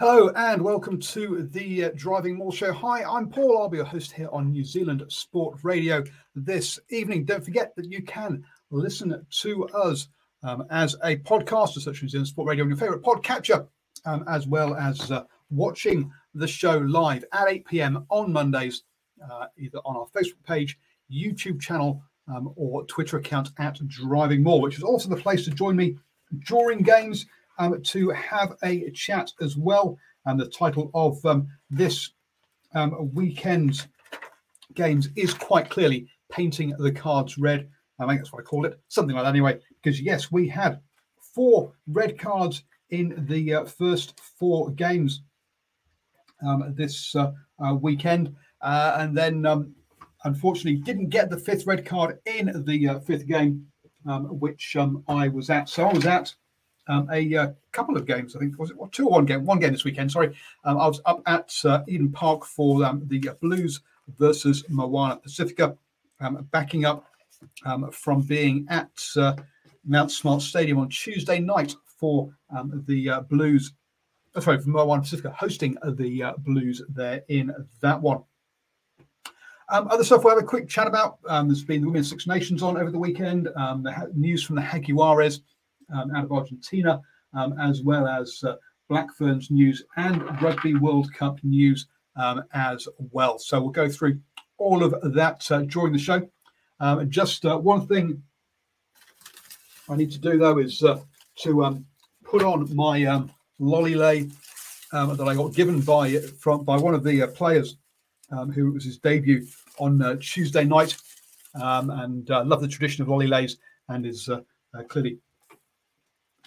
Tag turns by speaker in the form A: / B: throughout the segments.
A: Hello and welcome to the uh, Driving Maul Show. Hi, I'm Paul. I'll be your host here on New Zealand Sport Radio this evening. Don't forget that you can listen to us um, as a podcast, such as New Zealand Sport Radio on your favourite podcatcher, um, as well as uh, watching the show live at 8 p.m. on Mondays, uh, either on our Facebook page, YouTube channel, um, or Twitter account at Driving Maul, which is also the place to join me during games um, to have a chat as well. And the title of um, this um, weekend's games is quite clearly Painting the Cards Red. I think that's what I call it, something like that anyway. Because yes, we had four red cards in the uh, first four games um, this uh, uh, weekend, uh, and then um, unfortunately didn't get the fifth red card in the uh, fifth game, um, which I was at. So I was at um, a uh, couple of games. I think was it well, two or one game? One game this weekend. Sorry, um, I was up at uh, Eden Park for um, the Blues versus Moana Pacifica, um, backing up um, from being at uh, Mount Smart Stadium on Tuesday night for um, the uh, Blues. Uh, sorry, for Moana Pacifica hosting the uh, Blues there in that one. Um, other stuff we'll have a quick chat about. Um, there's been the Women's Six Nations on over the weekend. Um, the ha- news from the Jaguares um, out of Argentina, um, as well as uh, Black Ferns news and Rugby World Cup news um, as well. So we'll go through all of that uh, during the show. Um, just uh, one thing I need to do though is to um, put on my um, lolly lei um, that I got given by from by one of the uh, players um, who was his debut on uh, Tuesday night, um, and uh, love the tradition of lolly leis and is clearly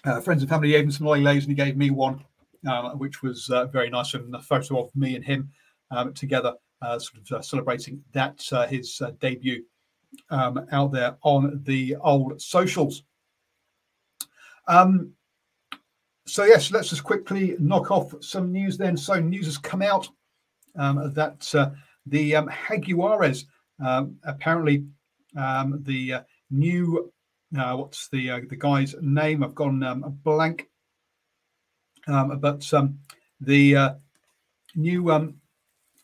A: uh, friends and family gave him some lolly leis and he gave me one, uh, which was uh, very nice. And a photo of me and him um, together, uh, sort of uh, celebrating that uh, his uh, debut um, out there on the old socials. Um, so yes, let's just quickly knock off some news then. So news has come out um, that the um, Jaguares um, apparently um, the new uh, what's the uh, the guy's name? I've gone um, blank. Um, but um, the uh, new um,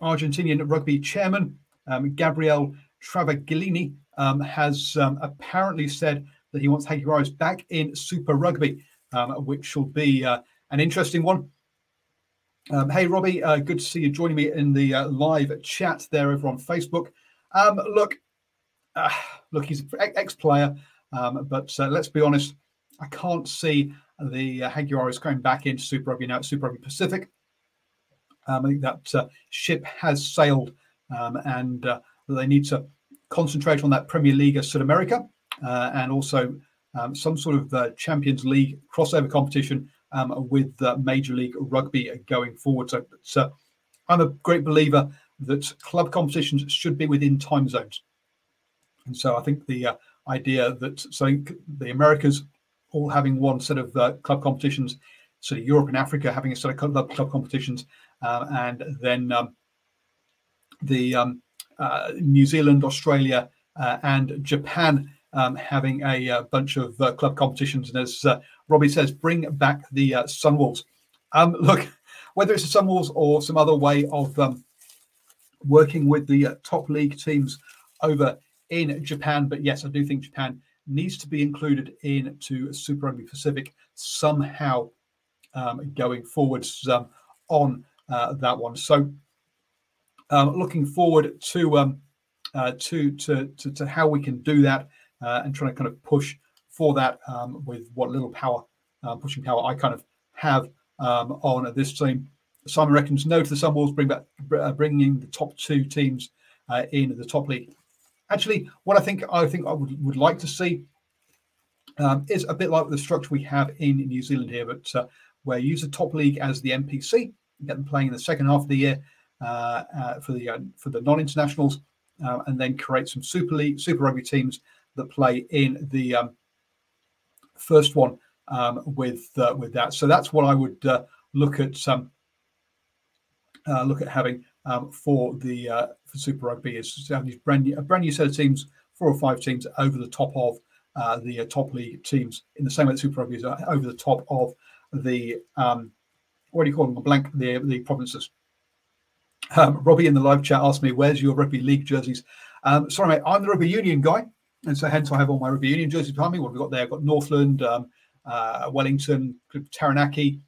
A: Argentinian rugby chairman, um, Gabriel Travaglini, um, has apparently said that he wants Jaguares back in Super Rugby, um, which will be uh, an interesting one. Um, hey, Robbie, uh, good to see you joining me in the uh, live chat there over on Facebook. Um, look, look, he's an ex-player. Um, but uh, let's be honest, I can't see the uh, Jaguares going back into Super Rugby now. Super Rugby Pacific. Um, I think that uh, ship has sailed, um, and uh, they need to concentrate on that Premier League of South America uh, and also um, some sort of uh, Champions League crossover competition um, with uh, Major League Rugby going forward. So, so I'm a great believer that club competitions should be within time zones. And so I think the uh, idea that so the Americas all having one set of uh, club competitions, so Europe and Africa having a set of club, club competitions, uh, and then um, the um, uh, New Zealand, Australia, uh, and Japan um, having a, a, bunch of club competitions. And as Robbie says, bring back the Sunwolves. Um, look, whether it's the Sunwolves or some other way of um, working with the top league teams over in Japan, but yes, I do think Japan needs to be included into Super Rugby Pacific somehow um, going forwards um, on uh, that one. So, um, looking forward to, um, uh, to, to, to to how we can do that uh, and trying to kind of push for that um, with what little power, uh, pushing power I kind of have um, on this team. Simon reckons no to the Sunwolves, bring back uh, bringing the top two teams uh, in the top league. Actually, what I think I think I would, would like to see um, is a bit like the structure we have in New Zealand here, but uh, where you use the top league as the NPC, get them playing in the second half of the year uh, uh, for the uh, for the non-internationals, uh, and then create some super league, super rugby teams that play in the um, first one um, with uh, with that. So that's what I would look at um, look at having um, for the for Super Rugby is having these brand new, a brand new set of teams, four or five teams over the top of uh, the uh, top league teams in the same way that Super Rugby is uh, over the top of the um, what do you call them? Blank the the provinces. Um, Robbie in the live chat asked me, "Where's your rugby league jerseys?" Um, sorry, mate, I'm the rugby union guy, and so hence I have all my rugby union jerseys behind me. What have we got there? I've got Northland, um, uh, Wellington, Taranaki,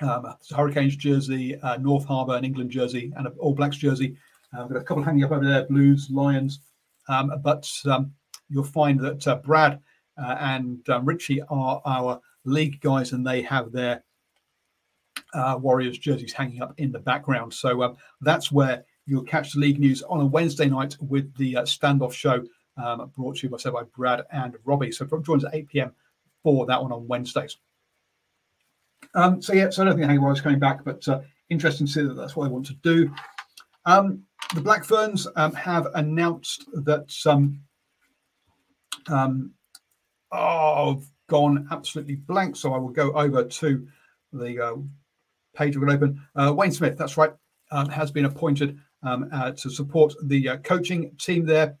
A: um, Hurricanes jersey, uh, North Harbour and England jersey, and an All Blacks jersey. I've got a couple hanging up over there: Blues, Lions. Um, but um, you'll find that uh, Brad uh, and um, Richie are our league guys, and they have their uh, Warriors jerseys hanging up in the background. So um, that's where you'll catch the league news on a Wednesday night with the uh, standoff show um, brought to you by, by Brad and Robbie. So join us at 8 p.m. for that one on Wednesdays. Um, so yeah, so I don't think Hanging Warriors coming back, but uh, interesting to see that that's what they want to do. Um, the Black Ferns um, have announced that some um, oh, I've gone absolutely blank, so I will go over to the uh, page we will open. Uh, Wayne Smith, that's right, um, has been appointed um, uh, to support the uh, coaching team there,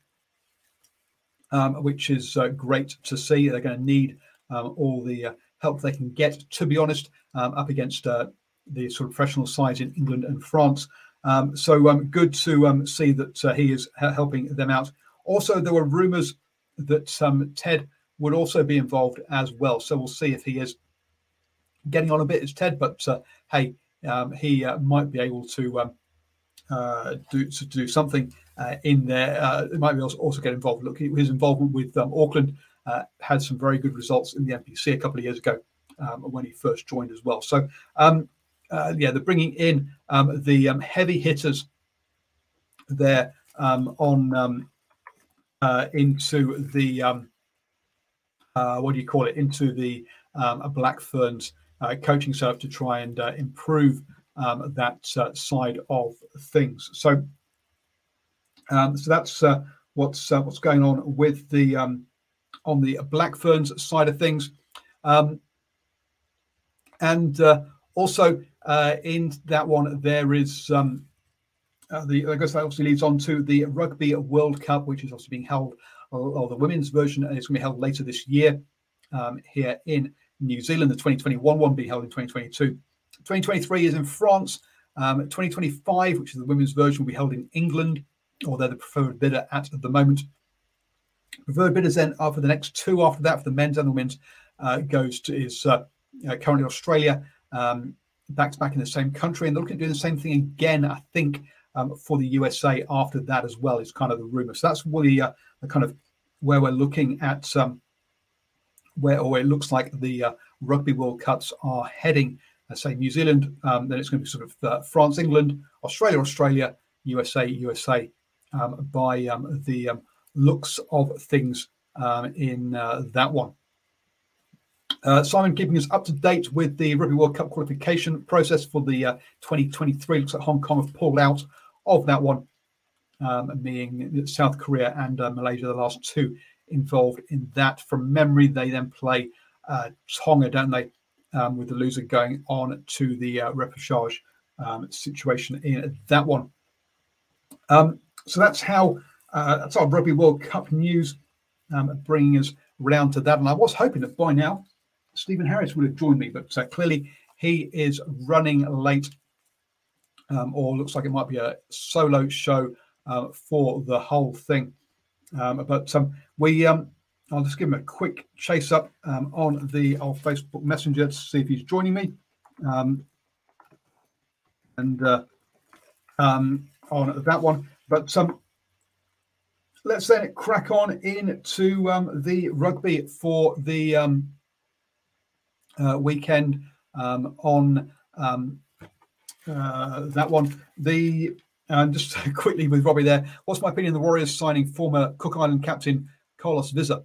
A: um, which is uh, great to see. They're going to need um, all the uh, help they can get, to be honest, um, up against the sort of professional sides in England and France. Um, so good to see that he is helping them out. Also, there were rumours that um, Ted would also be involved as well. So we'll see if he is getting on a bit as Ted, but uh, hey, um, he uh, might be able to um, uh, do to do something uh, in there. Uh, it might be also, get involved. Look, his involvement with um, Auckland uh, had some very good results in the NPC a couple of years ago um, when he first joined as well. So um, yeah, they're bringing in um, the heavy hitters there on uh, into the um, uh, what do you call it? Into the um, Black Ferns uh, coaching setup to try and uh, improve um, that uh, side of things. So, um, so that's uh, what's what's going on with the um, on the Black Ferns side of things, um, and also in that one there is um, uh, the, I guess that obviously leads on to the Rugby World Cup, which is also being held, or, or the women's version and it's going to be held later this year um, here in New Zealand. The 2021 one being held in 2022. 2023 is in France. Um, 2025, which is the women's version, will be held in England, they're the preferred bidder at the moment. Preferred bidders then are for the next two after that for the men's and the women's uh, goes to is uh, uh, currently Australia, um, back to back in the same country, and they're looking at doing the same thing again. I think um, for the USA after that as well is kind of the rumor. So that's really uh, the kind of where we're looking at um, where or it looks like the uh, Rugby World Cups are heading. Uh, say New Zealand, um, then it's going to be sort of uh, France, England, Australia, Australia, USA, USA. Um, by um, the um, looks of things in uh, that one. Uh, Simon keeping us up to date with the Rugby World Cup qualification process for the uh, 2023. Looks like Hong Kong have pulled out of that one, um, being South Korea and uh, Malaysia, the last two involved in that. From memory, they then play uh, Tonga, don't they? Um, with the loser going on to the uh, repechage um, situation in that one. Um, So that's how uh, that's our Rugby World Cup news, um, bringing us round to that. And I was hoping that by now Stephen Harris would have joined me, but uh, clearly he is running late, um, or looks like it might be a solo show uh, for the whole thing. Um, but um, we, um, I'll just give him a quick chase up um, on the old Facebook Messenger to see if he's joining me. Um, and uh, on that one, but let's then crack on into the rugby for the weekend um, on um, uh, that one. The and just quickly with Robbie there, what's my opinion? The Warriors signing former Cook Island captain Carlos Vizza.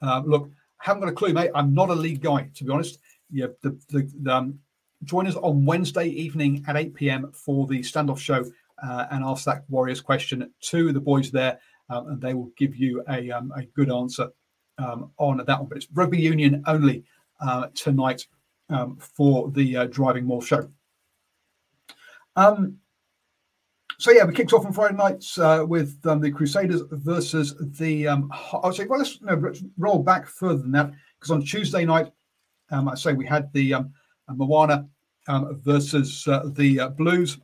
A: Uh, look, haven't got a clue, mate. I'm not a league guy, to be honest. Yeah, the, the, the um, join us on Wednesday evening at 8 p.m. for the standoff show uh, and ask that Warriors question to the boys there um, and they will give you a, um, a good answer um, on that one. But it's rugby union only uh, tonight um, for the uh, Driving Maul show. Um, so yeah, we kicked off on Friday nights uh, with um, the Crusaders versus the. Um, I'll say, well, let's, no, let's roll back further than that because on Tuesday night, I say we had the Moana versus uh, the uh, Blues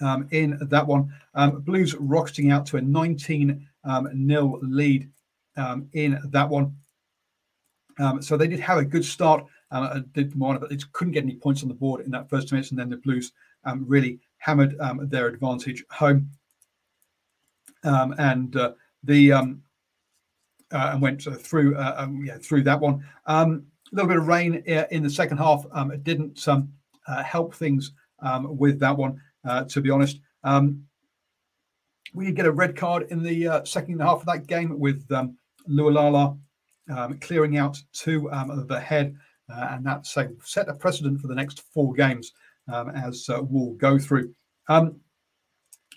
A: um, in that one. Um, Blues rocketing out to a 19 um, nil lead um, in that one. Um, so they did have a good start. Uh, did more, but they couldn't get any points on the board in that first minutes, and then the Blues um, really hammered their advantage home. and uh, the uh, and went through uh, yeah through that one. a little bit of rain in the second half it didn't uh, help things with that one uh, to be honest. Um, we did get a red card in the uh, second half of that game with um, Lualala um, clearing out two um, the head, uh, and that set a precedent for the next four games um, as uh, we'll go through. Um,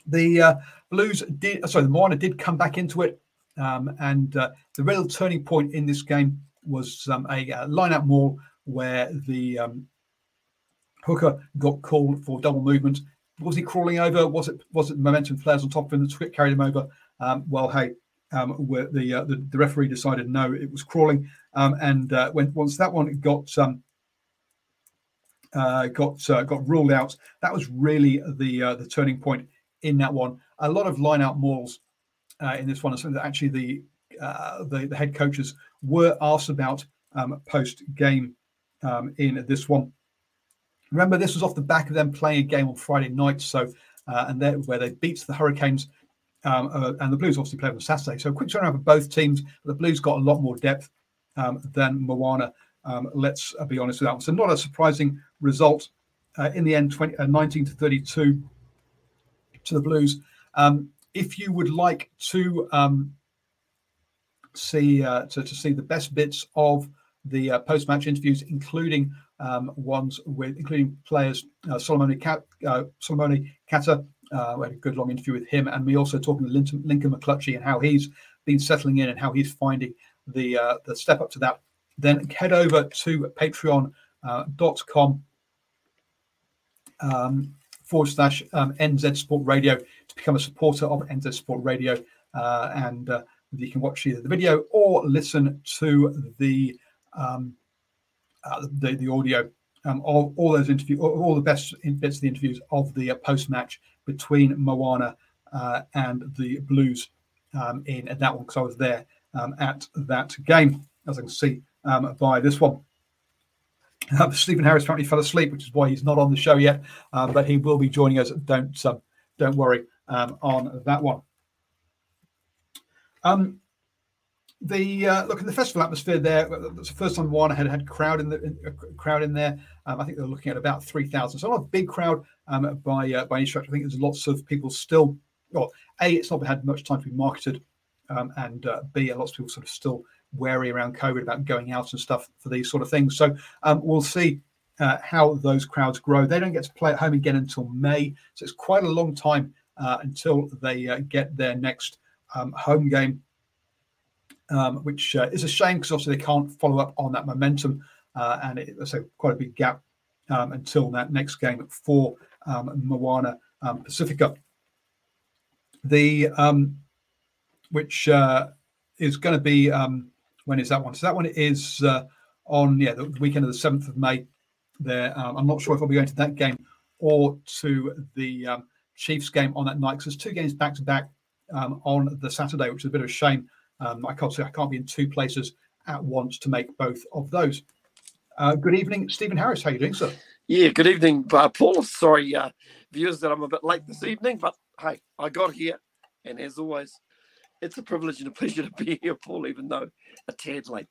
A: the uh, Blues did, sorry, the Moana did come back into it, um, and uh, the real turning point in this game was um, a, a line-out maul where the hooker got called for double movement was he crawling over? Was it was it momentum flares on top of him that carried him over? Well, hey, um, the, uh, the, the referee decided no, it was crawling, um, and uh, when once that one got um, uh, got uh, got ruled out, that was really the uh, the turning point in that one. A lot of line out mauls uh, in this one, and that actually the, the, the head coaches were asked about um, post game um, in this one. Remember, this was off the back of them playing a game on Friday night, so and where they beat the Hurricanes, um, uh, and the Blues obviously played on Saturday. So a quick turnaround for both teams. The Blues got a lot more depth um, than Moana. Um, let's uh, be honest with that one. So not a surprising result uh, in the end, 20, uh, 19 to 32 to the Blues. Um, if you would like to um, see uh, to, to see the best bits of the post-match interviews, including um, ones with including players uh, Solomone Cat, uh, Solomone Kata. Uh, we had a good long interview with him, and me also talking to Lincoln, Lincoln McClutchie and how he's been settling in and how he's finding the uh, the step up to that. Then head over to Patreon.com uh, um, forward slash um, NZ Sport Radio to become a supporter of NZ Sport Radio, uh, and uh, you can watch either the video or listen to the um, uh, the, the audio um, of all those interviews, all the best bits of the interviews of the uh, post match between Moana uh, and the Blues um, in that one because I was there um, at that game, as I can see um, by this one. Uh, Stephen Harris apparently fell asleep, which is why he's not on the show yet, uh, but he will be joining us. Don't um, don't worry um, on that one. The uh, look in the festival atmosphere there. It's the first time Moana had had crowd in the in, crowd in there. Um, I think they're looking at about three thousand. So not a big crowd um, by uh, by any stretch. I think there's lots of people still. Well, a it's not had much time to be marketed, um, and uh, b lots of people sort of still wary around COVID about going out and stuff for these sort of things. So um, we'll see. Uh, how those crowds grow. They don't get to play at home again until May, so it's quite a long time uh, until they uh, get their next um, home game um, which uh, is a shame because obviously they can't follow up on that momentum, uh, and it's a quite a big gap um, until that next game for um, Moana um, Pacifica. the um, which uh, is going to be um, when is that one? So that one is uh, on yeah the weekend of the seventh of May. There, I'm not sure if I'll be going to that game or to the Chiefs game on that night because there's two games back to back on the Saturday, which is a bit of a shame. Um, I can't say I can't be in two places at once to make both of those. Uh, good evening, Stephen Harris. How are you doing, sir?
B: Yeah, good evening, uh, Paul. Sorry, uh, viewers, that I'm a bit late this evening, but hey, I got here, and as always, it's a privilege and a pleasure to be here, Paul, even though a tad late.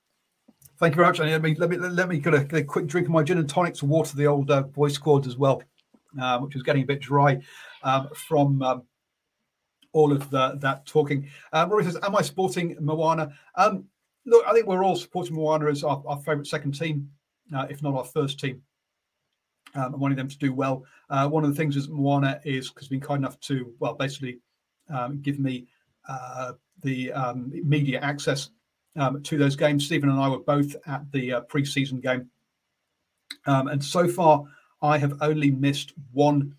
A: Thank you very much. Let me let me let me get a, get a quick drink of my gin and tonic to water the old uh, voice cords as well, um, which is getting a bit dry um, from um, all of the, that talking. Uh, Rory says, "Am I supporting Moana?" Um, look, I think we're all supporting Moana as our, our favourite second team, uh, if not our first team. Um, and wanting them to do well. Uh, one of the things is Moana is has been kind enough to well basically um, give me uh, the um, media access um, to those games. Stephen and I were both at the uh, pre-season game, um, and so far I have only missed one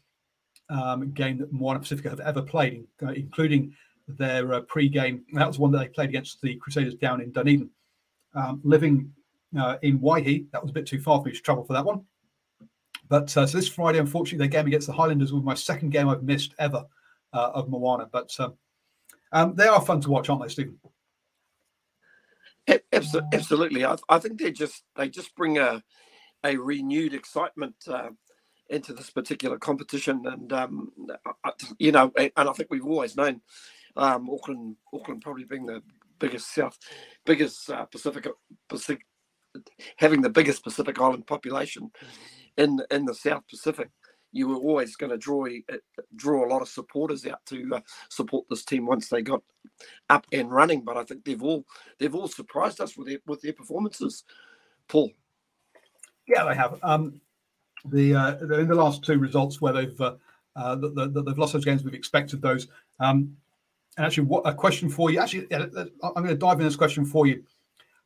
A: um, game that Moana Pacifica have ever played, uh, including their uh, pre-game. That was one that they played against the Crusaders down in Dunedin. Um, living uh, in Waihi, that was a bit too far for me to travel for that one. But uh, so this Friday, unfortunately, their game against the Highlanders was my second game I've missed ever uh, of Moana. But um, um, they are fun to watch, aren't they, Stephen?
B: Absolutely, I, I think they just they just bring a a renewed excitement uh, into this particular competition, and um, you know, and I think we've always known um, Auckland, Auckland probably being the biggest South, biggest uh, Pacific, Pacific, having the biggest Pacific Island population in in the South Pacific. You were always going to draw uh, draw a lot of supporters out to uh, support this team once they got up and running. But I think they've all they've all surprised us with their with their performances. Paul.
A: Yeah, they have. Um, the uh, in the last two results where they've uh, uh, the, the, they've lost those games, we've expected those. Um, and actually, what a question for you. Actually, I'm going to dive in this question for you.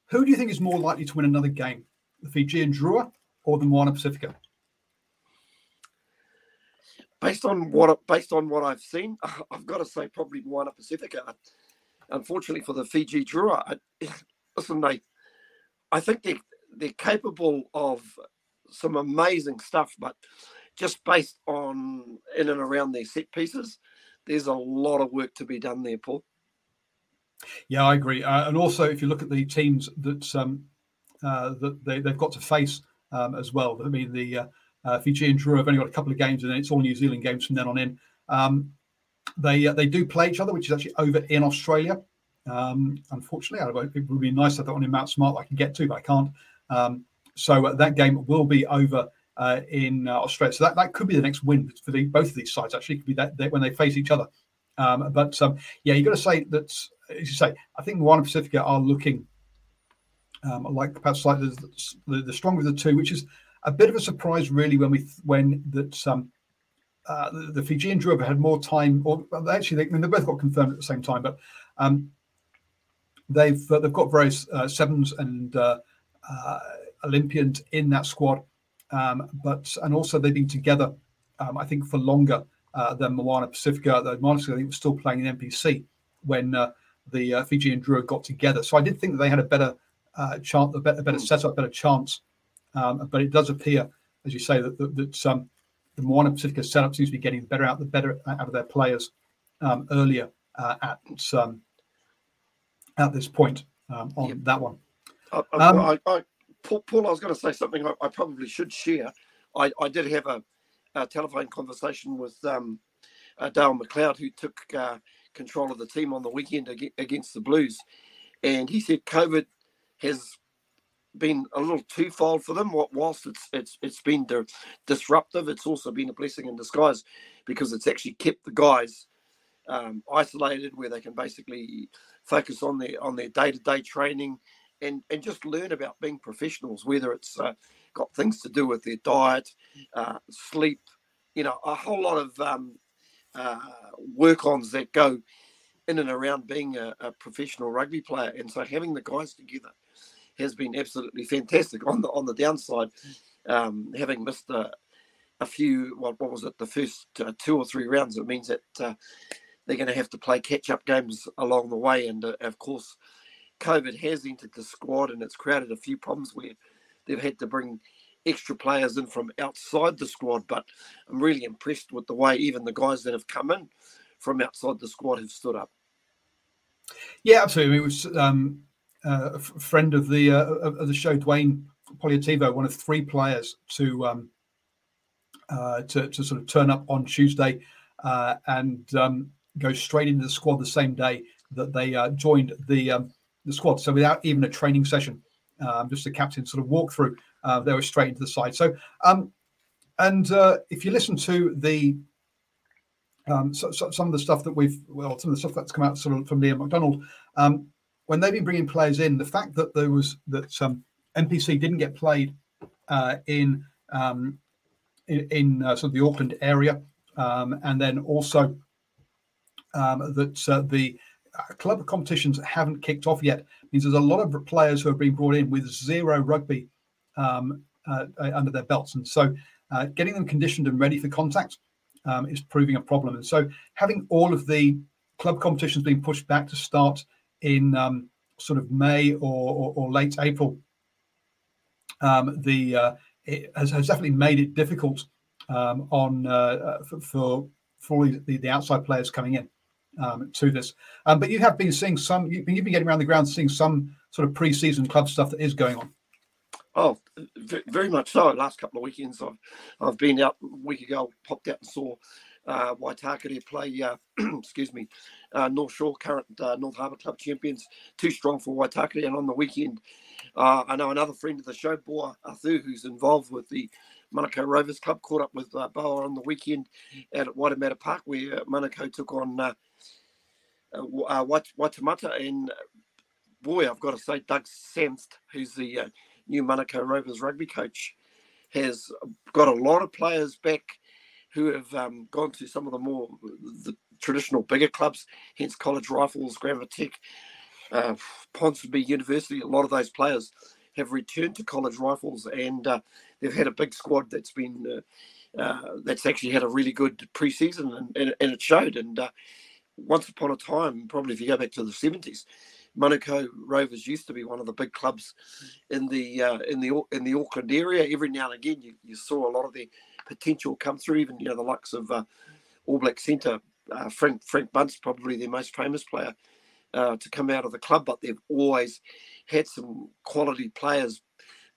A: Who do you think is more likely to win another game, the Fijian Drua or the Moana Pacifica?
B: Based on what based on what I've seen, I've got to say probably Moana Pacifica. Unfortunately for the Fiji Drua, I, listen, they, I think they they're capable of some amazing stuff, but just based on in and around their set pieces, there's a lot of work to be done there, Paul.
A: Yeah, I agree. Uh, and also, if you look at the teams that um, uh, that they, have got to face um, as well, I mean, the uh, uh, Fijian Drua have only got a couple of games, and then it's all New Zealand games from then on in. Um, they uh, they do play each other, which is actually over in Australia. Um, unfortunately, it would be nice to have that one in Mount Smart I can get to, but I can't. So uh, that game will be over uh, in uh, Australia. So that, that could be the next win for the, both of these sides. Actually, could be that, that when they face each other. Um, but um, yeah, you've got to say that, as you say, I think Moana Pacifica are looking um, like perhaps like the, the, stronger of the two, which is a bit of a surprise, really, when we when that um, uh, the, the Fijian Drua had more time, or actually, they, I mean, they both got confirmed at the same time, but um, they've uh, they've got various uh, sevens and uh, uh, Olympians in that squad, um, but and also they've been together, um, I think, for longer uh, than Moana Pacifica. The Moana Pacifica, I think, was still playing in NPC when uh, the uh, Fijian Drua got together. So I did think that they had a better uh, chance, a better, a better hmm. setup, better chance. Um, but it does appear, as you say, that that, that um, the Moana Pacifica setup seems to be getting better out the better out of their players um, earlier uh, at um, at this point um, on yep. that one.
B: I, I, I, Paul, Paul, I was going to say something I, I probably should share. I, I did have a, a, telephone conversation with um, uh, Dale McLeod, who took uh, control of the team on the weekend against the Blues, and he said COVID has been a little twofold for them. Whilst it's it's it's been disruptive, it's also been a blessing in disguise because it's actually kept the guys um, isolated, where they can basically focus on their on their day to day training and and just learn about being professionals, whether it's uh, got things to do with their diet, uh, sleep, you know, a whole lot of um, uh, work-ons that go in and around being a, a, professional rugby player. And so having the guys together has been absolutely fantastic. On the on the downside, um, having missed a, a few, what, what was it, the first uh, two or three rounds, it means that uh, they're going to have to play catch up games along the way. And uh, of course, COVID has entered the squad and it's created a few problems where they've had to bring extra players in from outside the squad. But I'm really impressed with the way even the guys that have come in from outside the squad have stood up.
A: Yeah, absolutely. It was um, uh, a friend of the uh, of the show, Dwayne Polataivao, one of three players to um, uh, to, to sort of turn up on Tuesday uh, and um, go straight into the squad the same day that they uh, joined the um, the squad. So without even a training session, um, just a captain sort of walk through, uh, they were straight into the side. So um, and if you listen to the um, so, so, some of the stuff that we've, well, some of the stuff that's come out sort of from Liam McDonald, um, when they've been bringing players in, the fact that there was that um, NPC didn't get played uh, in um, in, in uh, sort of the Auckland area, um, and then also um, that uh, the uh, club competitions haven't kicked off yet. Means there's a lot of players who have been brought in with zero rugby um, uh, under their belts, and so uh, getting them conditioned and ready for contact um, is proving a problem. And so having all of the club competitions being pushed back to start in um, sort of May or, or, or late April, um, the uh, has, has, definitely made it difficult um, on uh, for, for, for the, the outside players coming in um, to this. Um, but you have been seeing some. You've been, getting around the ground, seeing some sort of pre-season club stuff that is going on.
B: Oh, very much so. Last couple of weekends, I've I've been out. A week ago, popped out and saw uh, Waitakere play. Uh, excuse me, uh, North Shore, current uh, North Harbour Club champions. Too strong for Waitakere. And on the weekend, uh, I know another friend of the show, Boa Athu, who's involved with the Manukau Rovers Club, caught up with uh, Boa on the weekend at Waitemata Park, where Manukau took on uh, uh, Waitemata. And boy, I've got to say, Doug Samst, who's the uh, new Manukau Rovers rugby coach, has got a lot of players back who have um, gone to some of the more the traditional bigger clubs, hence College Rifles, Gravitech, uh, Ponsonby University. A lot of those players have returned to College Rifles, and uh, they've had a big squad that's been uh, uh that's actually had a really good preseason, and, and, and it showed. And uh, once upon a time, probably if you go back to the seventies, Manukau Rovers used to be one of the big clubs in the uh, in the in the Auckland area. Every now and again, you, you saw a lot of the potential come through. Even you know the likes of uh, All Black centre uh, Frank Frank Bunce, probably their most famous player uh, to come out of the club, but they've always had some quality players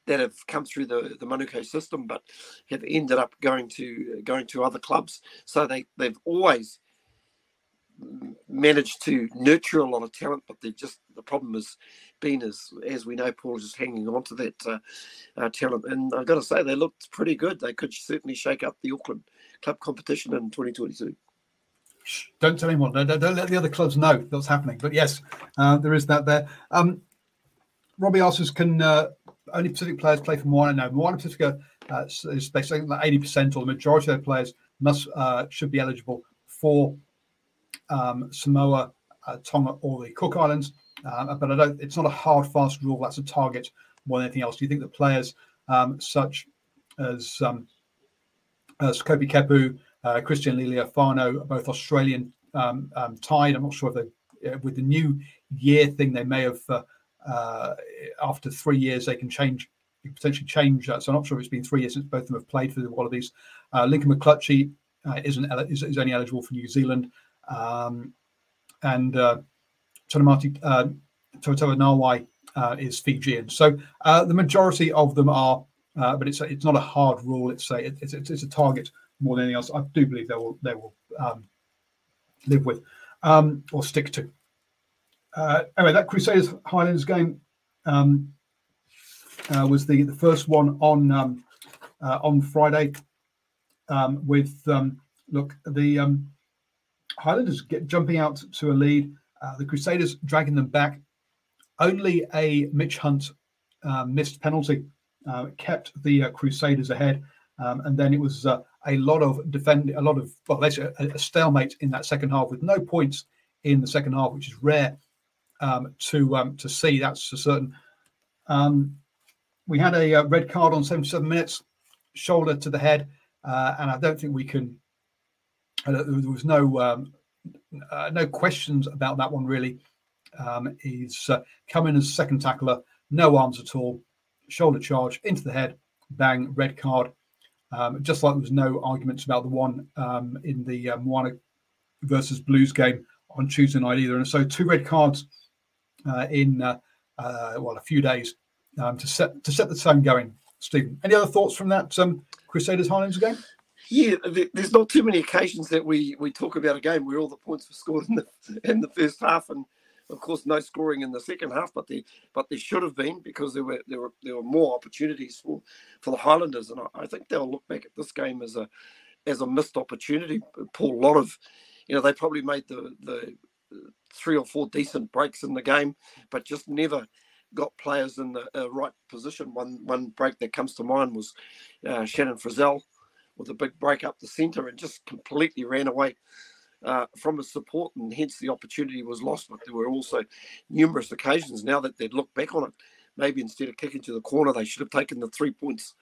B: that have come through the the Manukau system, but have ended up going to going to other clubs. So they they've always managed to nurture a lot of talent, but they've just the problem has been as as we know, Paul is just hanging on to that uh, uh, talent. And I've got to say, they looked pretty good. They could certainly shake up the Auckland club competition in 2022.
A: Don't tell anyone. Don't, don't let the other clubs know what's happening. But yes, uh, there is that there. Um, Robbie asks, can uh, only Pacific players play for Moana? No, Moana Pacifica uh, is basically like 80% or the majority of their players must uh, should be eligible for um, Samoa, uh, Tonga, or the Cook Islands. Uh, but I don't. It's not a hard, fast rule. That's a target more than anything else. Do you think that players um, such as um, as Kopi Kepu, uh, Christian Leali'ifano, both Australian um, um, tied. I'm not sure if they, uh, with the new year thing, they may have uh, uh, after three years they can change, potentially change. Uh, so I'm not sure if it's been three years since both of them have played for the Wallabies. Lincoln McClutchie isn't is, is, only eligible for New Zealand um, and uh, Tonamati uh, Totoa Nawai uh, is Fijian. So uh, the majority of them are, uh, but it's a, it's not a hard rule. It's a it's, it's, it's a target more than anything else. I do believe they will they will um, live with um, or stick to. Uh, anyway, that Crusaders Highlanders game um, uh, was the, the first one on um, on Friday. Um, with look the Highlanders get jumping out to a lead. Uh, the Crusaders dragging them back. Only a Mitch Hunt uh, missed penalty uh, kept the uh, Crusaders ahead, um, and then it was uh, a lot of defend, a lot of well, basically a, a, stalemate in that second half with no points in the second half, which is rare um, to um, to see. That's for certain. Um, we had a uh, red card on 77 minutes, shoulder to the head, and I don't think we can there was no um, uh, no questions about that one really. Um, he's uh, come in as second tackler, no arms at all, shoulder charge into the head, bang, red card. Um, just like there was no arguments about the one um, in the uh, Moana versus Blues game on Tuesday night either. And so two red cards uh, in uh, uh, well a few days um, to set to set the tone going. Stephen, any other thoughts from that um, Crusaders Highlanders game?
B: Yeah, there's not too many occasions that we we talk about a game where all the points were scored in the in the first half, and of course no scoring in the second half. But there but there should have been because there were there were there were more opportunities for for the Highlanders, and I, I think they'll look back at this game as a as a missed opportunity. Paul, a lot of you know they probably made the the three or four decent breaks in the game, but just never got players in the uh, right position. One one break that comes to mind was uh, Shannon Frizzell with a big break up the centre and just completely ran away uh, from his support, and hence the opportunity was lost. But there were also numerous occasions now that they'd look back on it. Maybe instead of kicking to the corner, they should have taken the three points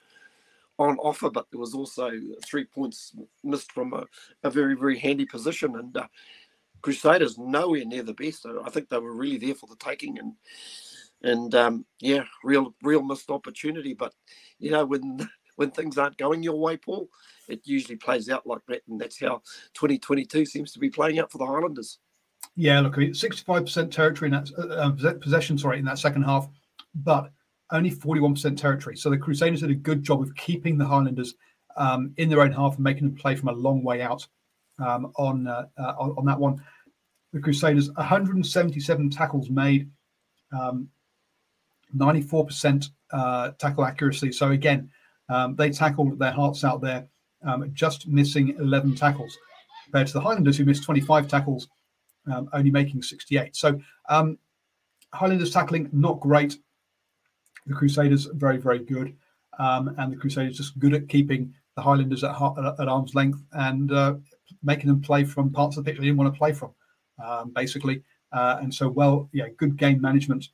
B: on offer, but there was also three points missed from a, a very, very handy position. And uh, Crusaders nowhere near the best. I think they were really there for the taking, and and um, yeah, real, real missed opportunity. But you know, when when things aren't going your way, Paul, it usually plays out like that, and that's how 2022 seems to be playing out for the Highlanders.
A: Yeah, look, I mean, 65% territory in that uh, uh possession, sorry, in that second half, but only 41% territory. So the Crusaders did a good job of keeping the Highlanders um, in their own half and making them play from a long way out um, on, uh, uh, on, that one. The Crusaders 177 tackles made, um, 94% uh, tackle accuracy. So again, um, they tackled their hearts out there, um, just missing 11 tackles compared to the Highlanders, who missed 25 tackles, um, only making 68. So um, Highlanders tackling not great. The Crusaders very very good, um, and the Crusaders just good at keeping the Highlanders at, at arm's length and uh, making them play from parts of the pitch they didn't want to play from, um, basically. Uh, and so, well, yeah, good game management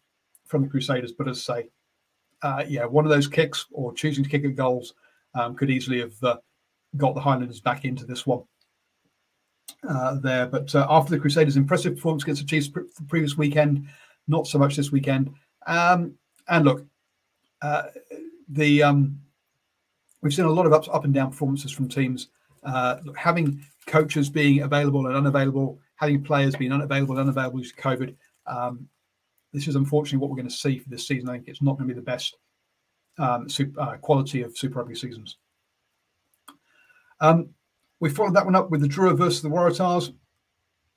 A: from the Crusaders. But as I say, uh, yeah, one of those kicks or choosing to kick at goals um, could easily have uh, got the Highlanders back into this one uh, there. But uh, after the Crusaders' impressive performance against the Chiefs the previous weekend, not so much this weekend. Um, and look, uh, the um, we've seen a lot of up, up and down performances from teams. Uh, look, having coaches being available and unavailable, having players being unavailable and unavailable due to COVID. This is unfortunately what we're going to see for this season. I think it's not going to be the best um, super, uh, quality of Super Rugby seasons. Um, we followed that one up with the Drua versus the Waratahs.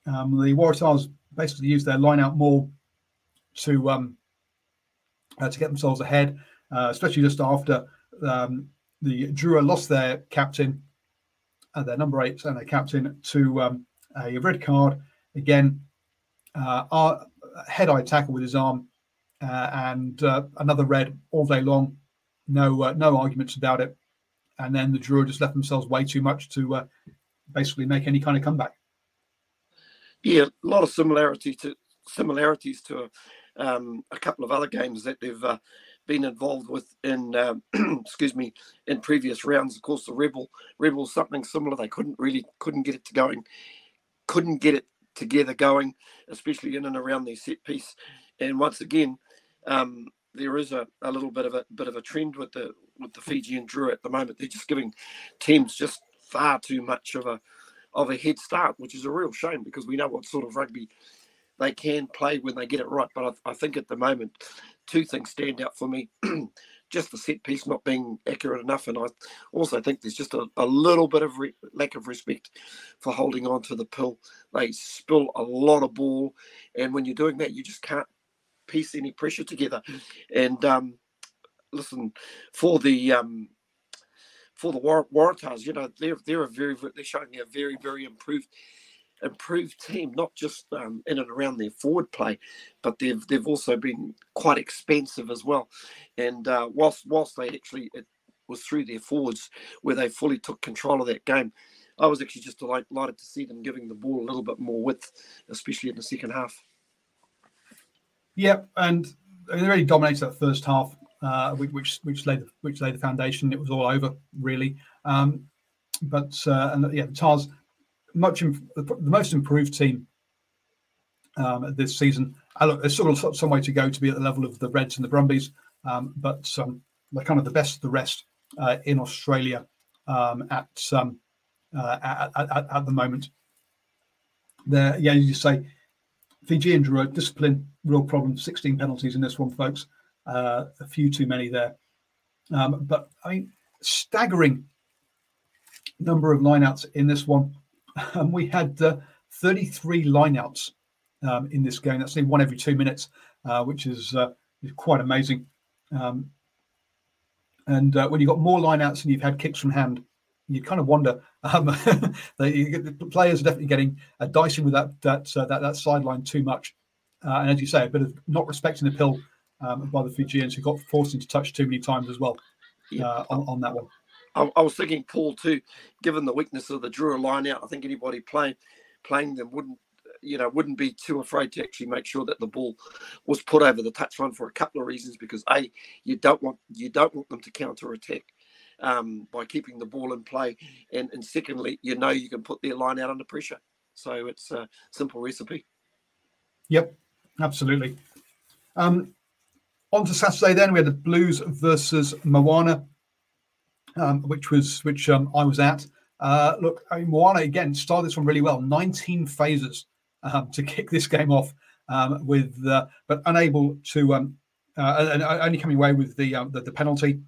A: Um, the Waratahs basically used their line out maul to um, uh, to get themselves ahead, uh, especially just after um, the Drua lost their captain, uh, their number eight and their captain to um, a red card. Again, uh, our head-eye tackle with his arm, uh, and uh, another red all day long. No, uh, no arguments about it. And then the Drua just left themselves way too much to uh, basically make any kind of comeback.
B: Yeah, a lot of similarity to similarities to um, a couple of other games that they've uh, been involved with in um, excuse me in previous rounds. Of course, the Rebel Rebel something similar. They couldn't really couldn't get it to going, couldn't get it together going, especially in and around their set piece. And once again, um, there is a, a little bit of a bit of a trend with the with the Fijian Drua at the moment. They're just giving teams just far too much of a of a head start, which is a real shame because we know what sort of rugby they can play when they get it right. But I, I think at the moment, two things stand out for me. just the set piece not being accurate enough. And I also think there's just a, a little bit of re- lack of respect for holding on to the pill. They spill a lot of ball. And when you're doing that, you just can't piece any pressure together. And um, listen, for the. Um, for the War- Waratahs, you know they're they're a very they're showing a very very improved improved team, not just um, in and around their forward play, but they've they've also been quite expensive as well. And uh, whilst whilst they actually it was through their forwards where they fully took control of that game, I was actually just delighted to see them giving the ball a little bit more width, especially in the second half.
A: Yeah, and they really dominated that first half, uh, which which laid which laid the foundation. It was all over really. Um, but uh, and yeah, the Tahs much the most improved team um, this season. I look, there's still some way to go to be at the level of the Reds and the Brumbies, um, but um, they're kind of the best of the rest uh, in Australia um, at, um, uh, at, at, at the moment. There, yeah, as you say Fijian Drua discipline real problem. 16 penalties in this one, folks. Uh, a few too many there. Um, but I mean, staggering number of lineouts in this one. Um, we had uh, 33 lineouts um, in this game. That's only one every two minutes, uh, which is, uh, is quite amazing. Um, and uh, when you've got more lineouts and you've had kicks from hand, you kind of wonder. Um, the, the, players are definitely getting uh, dicing with that that, uh, that that sideline too much, uh, and as you say, a bit of not respecting the pill um, by the Fijians who got forced into touch too many times as well uh, on, on, that one.
B: I, I, was thinking, Paul, too, given the weakness of the Drua line out, I think anybody playing playing them wouldn't you know wouldn't be too afraid to actually make sure that the ball was put over the touchline for a couple of reasons because a you don't want you don't want them to counter attack um, by keeping the ball in play and, and secondly you know you can put their line out under pressure. So it's a simple recipe.
A: Yep absolutely. Um, on to Saturday, then we had the Blues versus Moana, um, which was which um, I was at. Uh, look, I mean, Moana again started this one really well. 19 phases um, to kick this game off um, with, uh, but unable to, um, uh, and only coming away with the, uh, the, the penalty.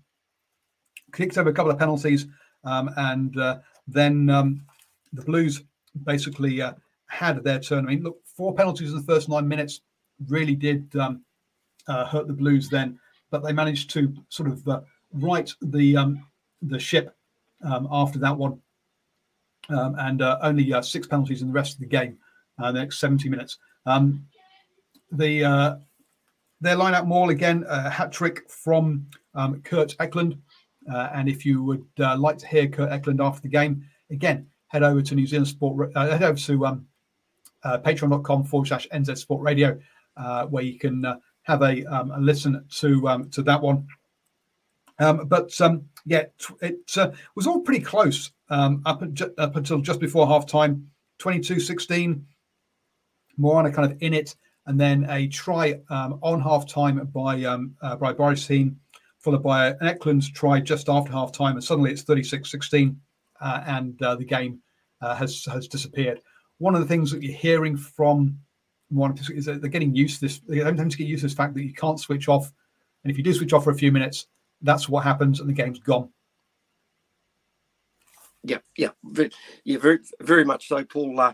A: Kicked over a couple of penalties, um, and uh, then the Blues basically uh, had their turn. I mean, look, four penalties in the first nine minutes really did hurt the Blues then, but they managed to sort of right the um, the ship um, after that one, um, and uh, only uh, six penalties in the rest of the game, uh, the next 70 minutes. Um, the uh, their line-out maul again, a hat trick from um, Kurt Eklund, and if you would like to hear Kurt Eklund after the game, again head over to New Zealand Sport, head over to um, patreon.com forward slash NZ Sport Radio, where you can have a, um, a listen to um, to that one. Um, but um, yeah, it uh, was all pretty close um, up, up until just before half time 22 16. Moana kind of in it, and then a try um, on half time by, um, uh, by Bryce Heem, followed by an Eklund's try just after half time, and suddenly it's 36 16, uh, and uh, the game uh, has, has disappeared. One of the things that you're hearing from one is that they're getting used to this. They're having to get used to this fact that you can't switch off, and if you do switch off for a few minutes, that's what happens, and the game's gone.
B: Yeah, yeah, very, yeah, very, very much so, Paul. Uh,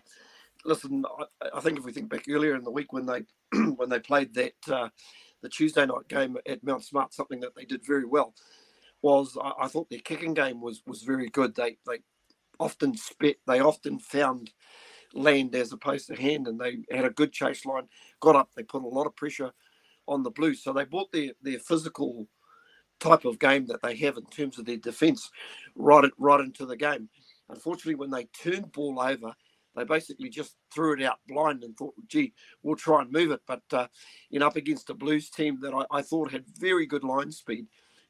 B: listen, I, I, think if we think back earlier in the week when they when they played that uh, the Tuesday night game at Mount Smart, something that they did very well was I, I thought their kicking game was was very good. They they often spit, they often found land as opposed to hand, and they had a good chase line. Got up, they put a lot of pressure on the Blues, so they brought their their physical type of game that they have in terms of their defence right right into the game. Unfortunately, when they turned ball over, they basically just threw it out blind and thought, "Gee, we'll try and move it." But uh, you know, up against a Blues team that I, I thought had very good line speed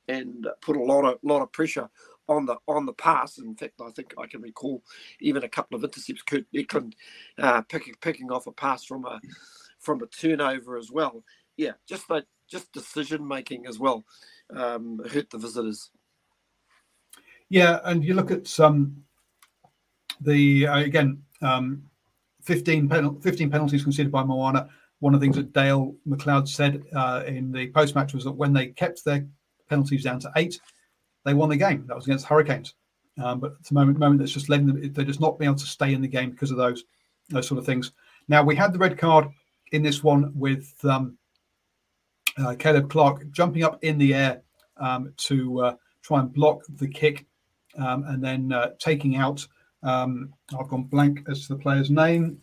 B: and put a lot of lot of pressure on the on the pass. In fact, I think I can recall even a couple of intercepts. Kurt Eklund uh, picking picking off a pass from a from a turnover as well. Yeah, just that just decision making as well um, hurt the visitors.
A: Yeah, and you look at some um, the uh, again um, 15, pen- 15 penalties conceded by Moana. One of the things that Dale McLeod said uh, in the post match was that when they kept their penalties down to eight, they won the game. That was against Hurricanes. Um, but at the moment, moment that's just letting them, they're just not being able to stay in the game because of those those sort of things. Now we had the red card in this one with um, uh, Caleb Clarke jumping up in the air um, to uh, try and block the kick, um, and then uh, taking out. Um, I've gone blank as to the player's name.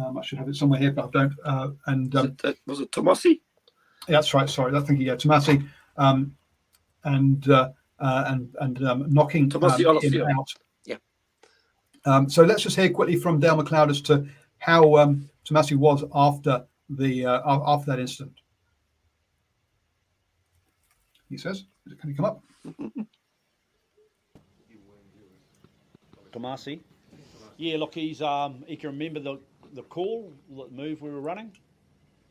A: Um, I should have it somewhere here, but I don't. Uh, and
B: was it, uh, was it Tomasi?
A: Yeah, that's right. Sorry, I think yeah, Tomasi. and uh, uh, and and um, knocking um, in out.
B: Yeah.
A: Um, so let's just hear quickly from Dale McLeod as to how um, Tomasi was after the uh, after that incident. He says, "Can he come up?"
C: Tomasi. Yeah, look, he's um, he can remember the the call, the move we were running.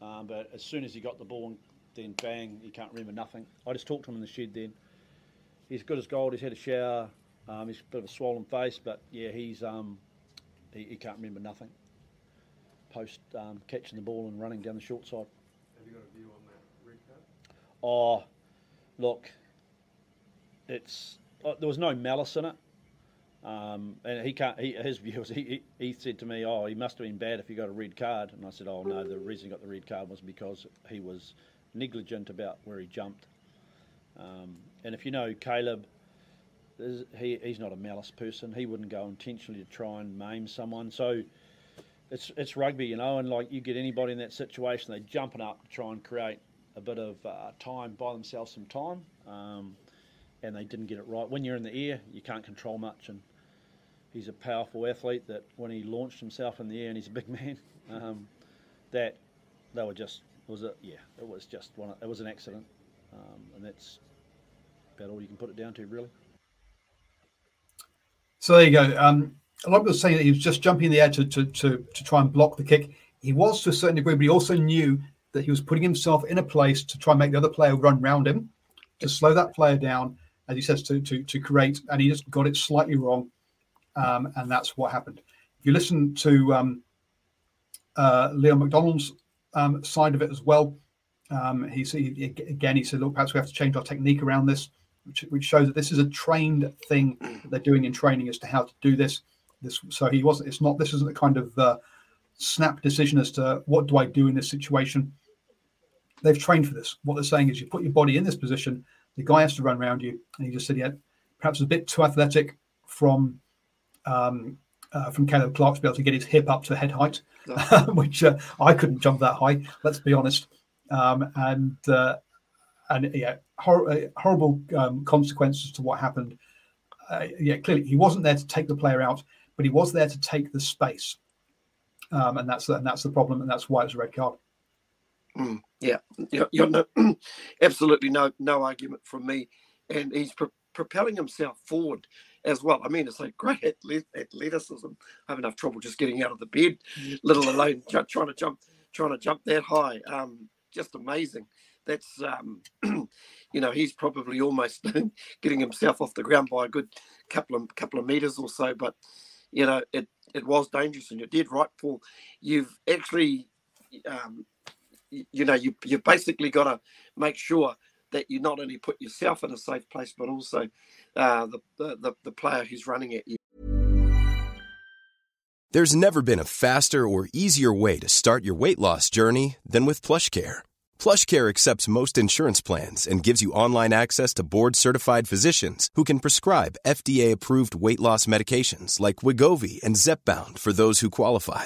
C: Um, but as soon as he got the ball, then bang, he can't remember nothing. I just talked to him in the shed then. He's good as gold. He's had a shower. Um, he's a bit of a swollen face, but yeah, he's um, he, he can't remember nothing. Post um, catching the ball and running down the short side.
D: Have you got a view on that red card?
C: Oh, look, it's uh, there was no malice in it. Um, and he can't. He, his view was he, he, said to me, "Oh, he must have been bad if he got a red card." And I said, "Oh no, the reason he got the red card was because he was negligent about where he jumped." Um, and if you know Caleb, he, he's not a malice person. He wouldn't go intentionally to try and maim someone. So it's it's rugby, you know, and like you get anybody in that situation, they're jumping up to try and create a bit of uh, time, buy themselves some time. Um, and they didn't get it right. When you're in the air, you can't control much, and he's a powerful athlete. That when he launched himself in the air, and he's a big man, um, that they were just it was a yeah, it was just one. It was an accident, um, and that's about all you can put it down to, really.
A: So there you go. Um, a lot of people saying that he was just jumping in the air to, to, to, to try and block the kick. He was to a certain degree, but he also knew that he was putting himself in a place to try and make the other player run round him, to slow that player down, as he says, to to, to create, and he just got it slightly wrong, um, and that's what happened. If you listen to um, uh, Leon MacDonald's um, side of it as well, um, he, he again he said, look, perhaps we have to change our technique around this, which, which shows that this is a trained thing that they're doing in training as to how to do this. This so he wasn't. It's not. This isn't a kind of uh, snap decision as to what do I do in this situation. They've trained for this. What they're saying is, you put your body in this position the guy has to run around you, and he just said, yeah, perhaps a bit too athletic from um, uh, from Caleb Clarke to be able to get his hip up to head height, which uh, I couldn't jump that high. Let's be honest. Um, and uh, and yeah, hor- uh, horrible um, consequences to what happened. Uh, yeah, clearly he wasn't there to take the player out, but he was there to take the space, um, and that's and that's the problem, and that's why it's a red card.
B: Mm, yeah, you're, you're no, absolutely no no argument from me, and he's pro- propelling himself forward as well. I mean, it's like great athleticism. I have enough trouble just getting out of the bed, little alone trying to jump, trying to jump that high. Um, just amazing. That's um, you know, he's probably almost getting himself off the ground by a good couple of couple of meters or so. But you know, it it was dangerous, and you did right, Paul. You've actually um, you know you you basically got to make sure that you not only put yourself in a safe place but also uh, the, the the player who's running at you.
E: There's never been a faster or easier way to start your weight loss journey than with PlushCare. PlushCare accepts most insurance plans and gives you online access to board-certified physicians who can prescribe FDA-approved weight loss medications like Wegovy and Zepbound for those who qualify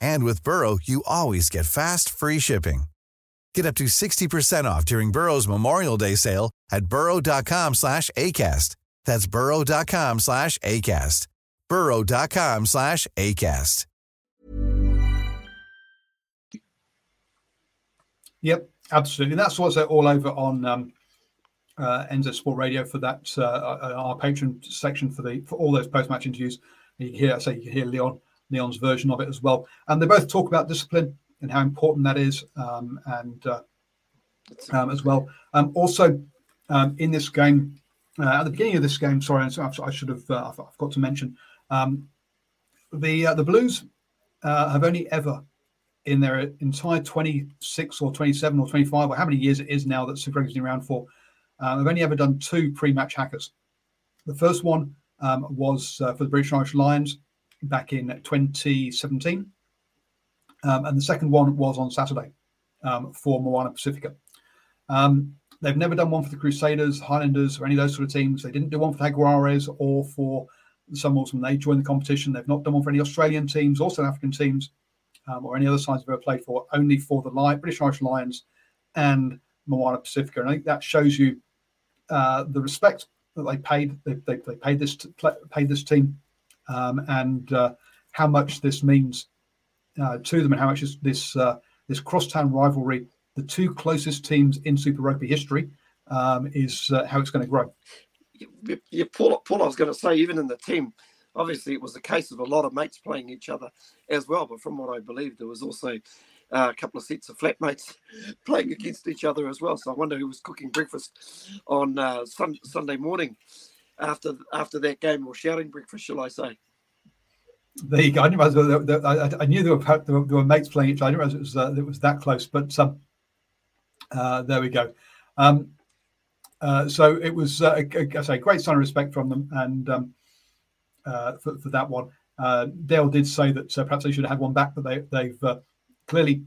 F: And with Burrow, you always get fast, free shipping. Get up to 60% off during Burrow's Memorial Day sale at burrow.com slash ACAST. That's burrow.com slash ACAST. burrow.com slash ACAST.
A: Yep, absolutely. And that's what's all over on um, uh, NZ Sport Radio for that, uh, uh, our Patreon section for the for all those post-match interviews. You can hear, so you can hear Leon Leon's version of it as well. And they both talk about discipline and how important that is, um, and uh, um, as well. Um, also, um, in this game, uh, at the beginning of this game, sorry, I should have uh, I forgot to mention um, the uh, the Blues uh, have only ever in their entire 26 or 27 or 25 or how many years it is now that Super Rugby's been around for, uh, they've only ever done two pre-match hakas. The first one um, was uh, for the British Irish Lions back in 2017. Um, and the second one was on Saturday um, for Moana Pacifica. Um, they've never done one for the Crusaders, Highlanders, or any of those sort of teams. They didn't do one for the Jaguares or for the Sunwolves when they joined the competition. They've not done one for any Australian teams or South African teams. um, or any other sides I've ever played for, only for the Lion, British Irish Lions and Moana Pacifica. And I think that shows you uh, the respect that they paid. They, they, they paid this to, paid this team, um, and uh, how much this means uh, to them, and how much this this, uh, this crosstown rivalry, the two closest teams in Super Rugby history, um, is uh, how it's going to grow.
B: Yeah, Paul, Paul, I was going to say, even in the team, obviously it was a case of a lot of mates playing each other as well. But from what I believe, there was also uh, a couple of sets of flatmates playing against each other as well. So I wonder who was cooking breakfast on uh, sun, Sunday morning after after that game, or shouting breakfast, shall I say?
A: There you go. I, knew, I, knew there were, there were, mates playing each other. I didn't realize it was, uh, it was that close. But um, uh, there we go. Um, uh, so it was, uh, I say, great sign of respect from them, and um, uh, for, for, that one, uh, Dale did say that perhaps they should have had one back, but they, they've clearly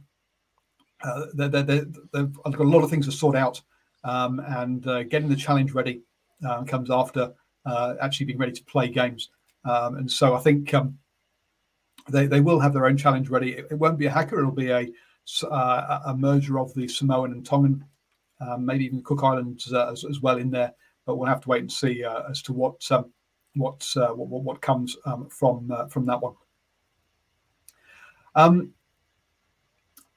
A: they have got a lot of things to sort out, um, and getting the challenge ready um, comes after actually being ready to play games. Um, and so I think um, they, they will have their own challenge ready. It, it won't be a haka; it'll be a uh, a merger of the Samoan and Tongan um, maybe even Cook Islands uh, as, as, well in there. But we'll have to wait and see uh, as to what um, what, uh, what, what comes um, from uh, from that one. Um,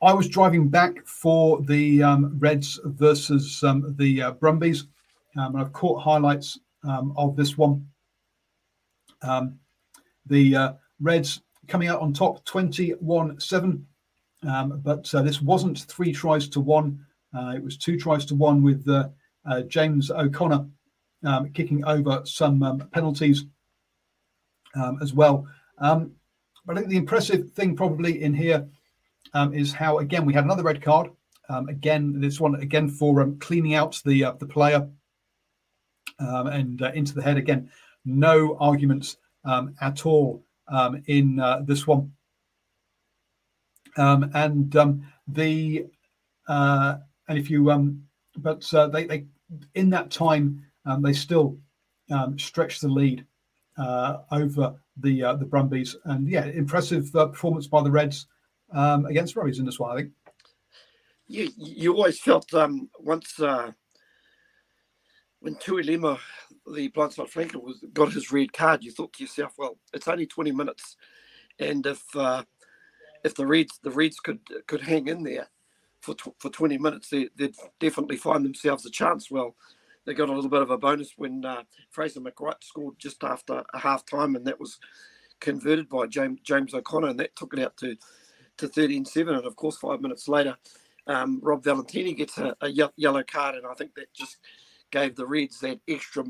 A: I was driving back for the um, Reds versus um, the uh, Brumbies, um, and I've caught highlights of this one. the uh, Reds coming out on top 21 7. Um, but uh, this wasn't three tries to one. Uh, it was two tries to one with uh, James O'Connor um, kicking over some um, penalties um, as well. Um, but I think the impressive thing probably in here um, is how again we had another red card. again, this one again for cleaning out the uh, the player and uh, into the head. Again, no arguments at all in uh, this one. and the uh, and if you um, but uh, they they in that time um, they still um, stretched the lead uh, over the uh, the Brumbies, and yeah, impressive performance by the Reds um, against Brumbies in this one, I think.
B: You you always felt um, once when Tuilima, the blindside flanker, was got his red card, you thought to yourself, well, it's only twenty minutes, and if uh, if the Reds the Reds could could hang in there, for for 20 minutes, they, would definitely find themselves a chance. Well, they got a little bit of a bonus when uh, Fraser McReight scored just after a half time, and that was converted by James James O'Connor, and that took it out to to 13-7. And of course, five minutes later, um, Rob Valetini gets a, a, yellow card, and I think that just gave the Reds that extra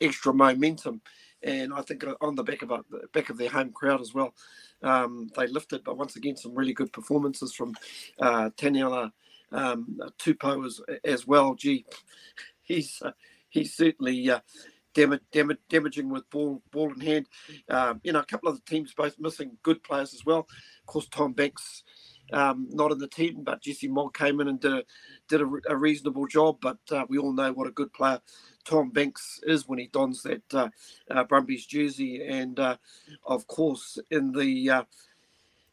B: extra momentum. And I think on the back of a, back of their home crowd as well, um, they lifted. But once again, some really good performances from uh, Taniela um, Tupou as, as well. Gee, he's uh, he's certainly uh, dam- dam- damaging with ball ball in hand. Um, you know, a couple of the teams both missing good players as well. Of course, Tom Banks um, not in the team, but Jesse Mogg came in and did a, did a, a reasonable job. But uh, we all know what a good player Tom Banks is when he dons that uh, uh, Brumbies jersey, and uh, of course in the uh,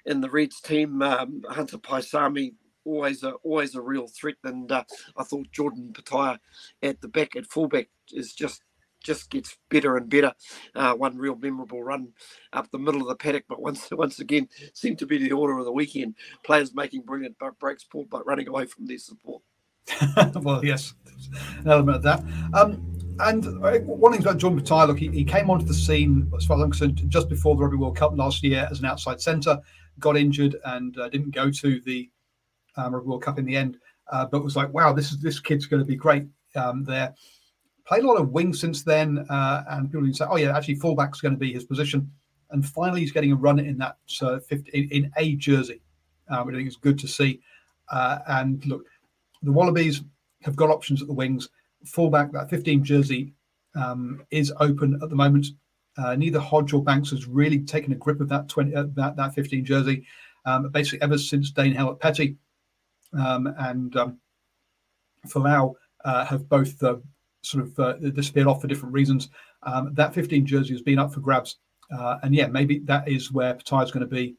B: in the Reds team, um, Hunter Paisami always a always a real threat, and uh, I thought Jordan Petaia at the back at fullback is just just gets better and better. Uh, one real memorable run up the middle of the paddock, but once once again seemed to be the order of the weekend. Players making brilliant breaks, Paul, but running away from their support.
A: well, yes, an element of that. Um, and uh, one thing about John look, he, he, came onto the scene, as far as I'm concerned, just before the Rugby World Cup last year as an outside centre, got injured and uh, didn't go to the um, Rugby World Cup in the end, uh, but was like, wow, this is this kid's going to be great um, there played a lot of wing since then, uh, and people say, "Oh yeah, actually fullback's going to be his position." And finally, he's getting a run in that uh, 50, in, in, a jersey, uh, which I think is good to see. Uh, and look, the Wallabies have got options at the wings. Fullback, that 15 jersey um, is open at the moment. Uh, neither Hodge or Banks has really taken a grip of that 20 uh, that that 15 jersey, um, basically ever since Dane Haylett-Petty um, and um, Folau have both sort of uh, disappeared off for different reasons. Um, that 15 jersey has been up for grabs. Uh, and yeah, maybe that is where Petaia is going to be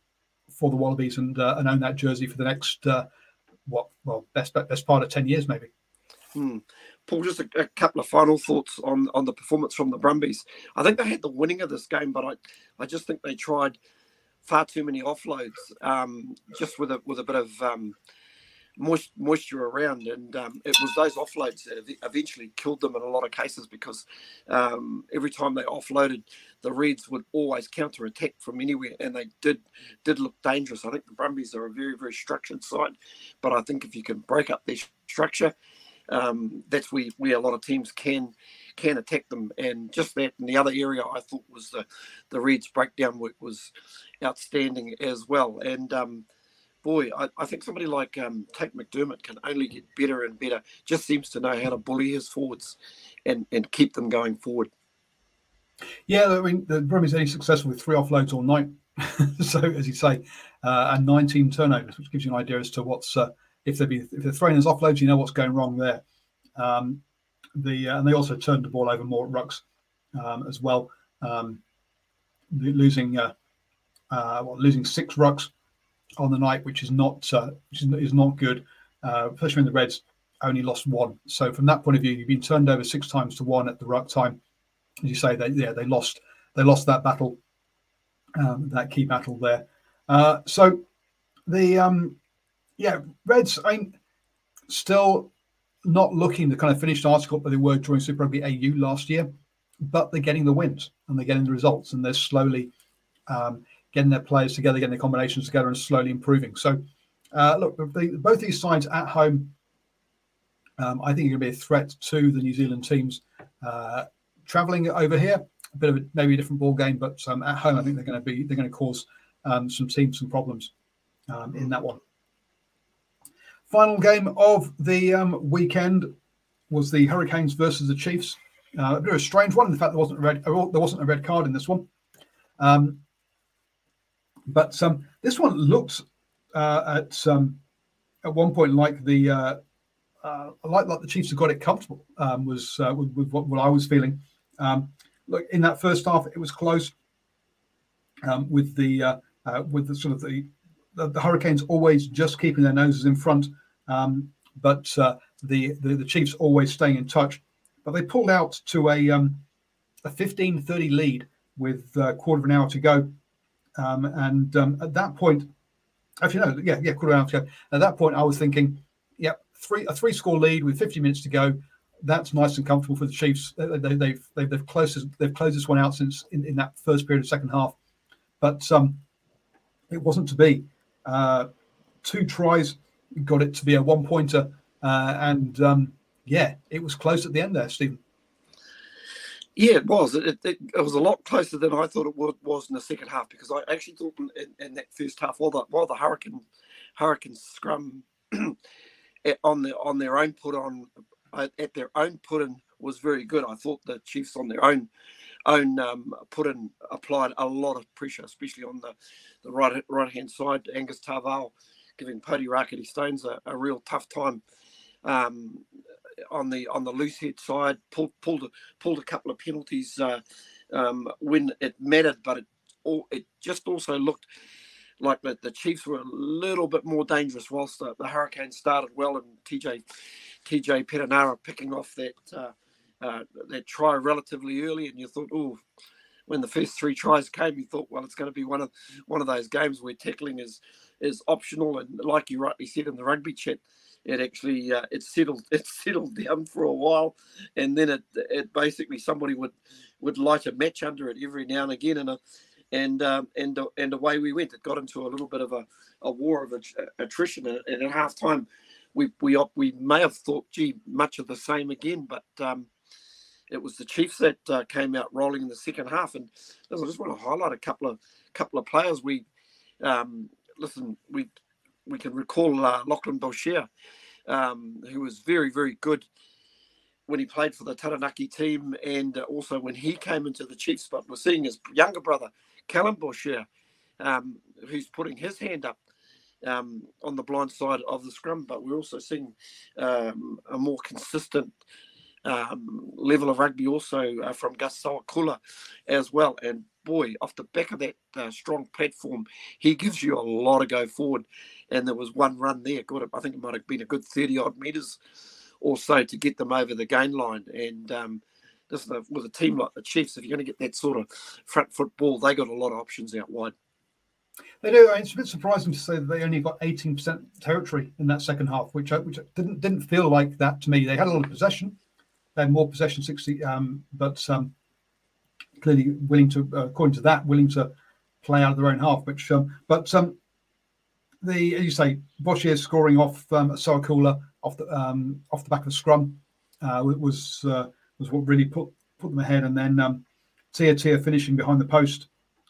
A: for the Wallabies and uh, and own that jersey for the next uh, what well best best part of ten years maybe.
B: Hmm. Paul, just a, a, couple of final thoughts on on the performance from the Brumbies. I think they had the winning of this game, but I I just think they tried far too many offloads, um, just with a with a bit of um, moist, moisture around, and um, it was those offloads that eventually killed them in a lot of cases because um, every time they offloaded, the Reds would always counter attack from anywhere, and they did did look dangerous. I think the Brumbies are a very very structured side, but I think if you can break up their structure, um, that's where, where a lot of teams can can attack them. And just that, and the other area I thought was the the Reds breakdown work was outstanding as well. And um, boy, I, I, think somebody like um, Tate McDermott can only get better and better. Just seems to know how to bully his forwards and, and keep them going forward.
A: Yeah, I mean, the Brumbies only successful with three offloads all night. so, as you say, uh, and 19 turnovers, which gives you an idea as to what's uh, if they be if they're throwing those offloads, you know what's going wrong there. Um, the uh, and they also turned the ball over more at rucks um, as well, um, losing uh, uh, well, losing six rucks on the night, which is not uh, which is, is not good. Uh, especially when the Reds only lost one. So from that point of view, you've been turned over six times to one at the right time. As you say, they yeah they lost they lost that battle, um, that key battle there. Uh, so the um, yeah Reds I mean, still not looking the kind of finished article that they were during Super Rugby AU last year, but they're getting the wins and they're getting the results and they're slowly um, getting their players together, getting their combinations together, and slowly improving. So, uh, look, the, both these sides at home, um, I think, are going to be a threat to the New Zealand teams. Uh, traveling over here, a bit of a, maybe a different ball game, but um, at home, I think they're going to be they're going to cause um, some teams some problems um, in that one. Final game of the um, weekend was the Hurricanes versus the Chiefs. Uh, a bit of a strange one. In the fact, there wasn't a red there wasn't a red card in this one. Um, but um, this one looks uh, at um, at one point like the uh, uh, like like the Chiefs have got it comfortable. Um, was uh, with, with what, what, I was feeling. Um, look, in that first half, it was close. Um, with the uh, uh, with the sort of the, the, the Hurricanes always just keeping their noses in front, um, but the, the, the Chiefs always staying in touch. But they pulled out to a a 15-30 lead with a quarter of an hour to go um, and um, at that point, actually no, yeah, yeah, quarter hour. At that point, I was thinking, yep, three a three score lead with 50 minutes to go. That's nice and comfortable for the Chiefs. They, have they, they've, they've they've closed they've closed this one out since in, in that first period of second half, but um, it wasn't to be. Uh, two tries got it to be a one pointer, uh, and um, yeah, it was close at the end there, Stephen.
B: Yeah, it was. It, it, it, was a lot closer than I thought it would, was in the second half because I actually thought in, in, in that first half, while the while the Hurricane Hurricane scrum on the on their own put on at their own put in was very good. I thought the Chiefs on their own own um, put in applied a lot of pressure, especially on the the right right hand side. Angus Ta'avao giving Pouri Rakete Stones a, a real tough time. Um, on the on the loose head side, pulled pulled a, pulled a couple of penalties uh, um, when it mattered, but it all it just also looked like the, the Chiefs were a little bit more dangerous whilst the, the Hurricanes started well and TJ TJ Perenara picking off that uh, uh, that try relatively early, and you thought, oh, when the first three tries came, you thought, well, it's going to be one of one of those games where tackling is is optional, and like you rightly said in the rugby chat, it actually uh, it settled it settled down for a while, and then it it basically somebody would would light a match under it every now and again, and a, and um, and and away we went. It got into a little bit of a, a war of attrition, and, and at half time, we we we may have thought, gee, much of the same again, but. Um, it was the Chiefs that uh, came out rolling in the second half, and I just want to highlight a couple of couple of players. We um, listen, we we can recall uh, Lachlan Boshier, um, who was very, very good when he played for the Taranaki team and also when he came into the Chiefs. But we're seeing his younger brother, Callum Boshier, um, who's putting his hand up um, on the blind side of the scrum. But we're also seeing um, a more consistent um, level of rugby also uh, from Gus Sowakula as well. And boy, off the back of that uh, strong platform, he gives you a lot of go forward. And there was one run there, good, I think it might have been a good 30 odd metres or so to get them over the gain line. And um, this with a team like the Chiefs, if you're going to get that sort of front football, they got a lot of options out wide.
A: They do. It's a bit surprising to say that they only got 18% territory in that second half, which which didn't didn't feel like that to me. They had a lot of possession, they had more possession, 60, um, but um, clearly willing to, uh, according to that, willing to play out of their own half. Which, um, but um, the as you say, Boshier scoring off um, Sowakula off the um, off the back of scrum uh, was uh, was what really put put them ahead, and then um, Tia Tia finishing behind the post.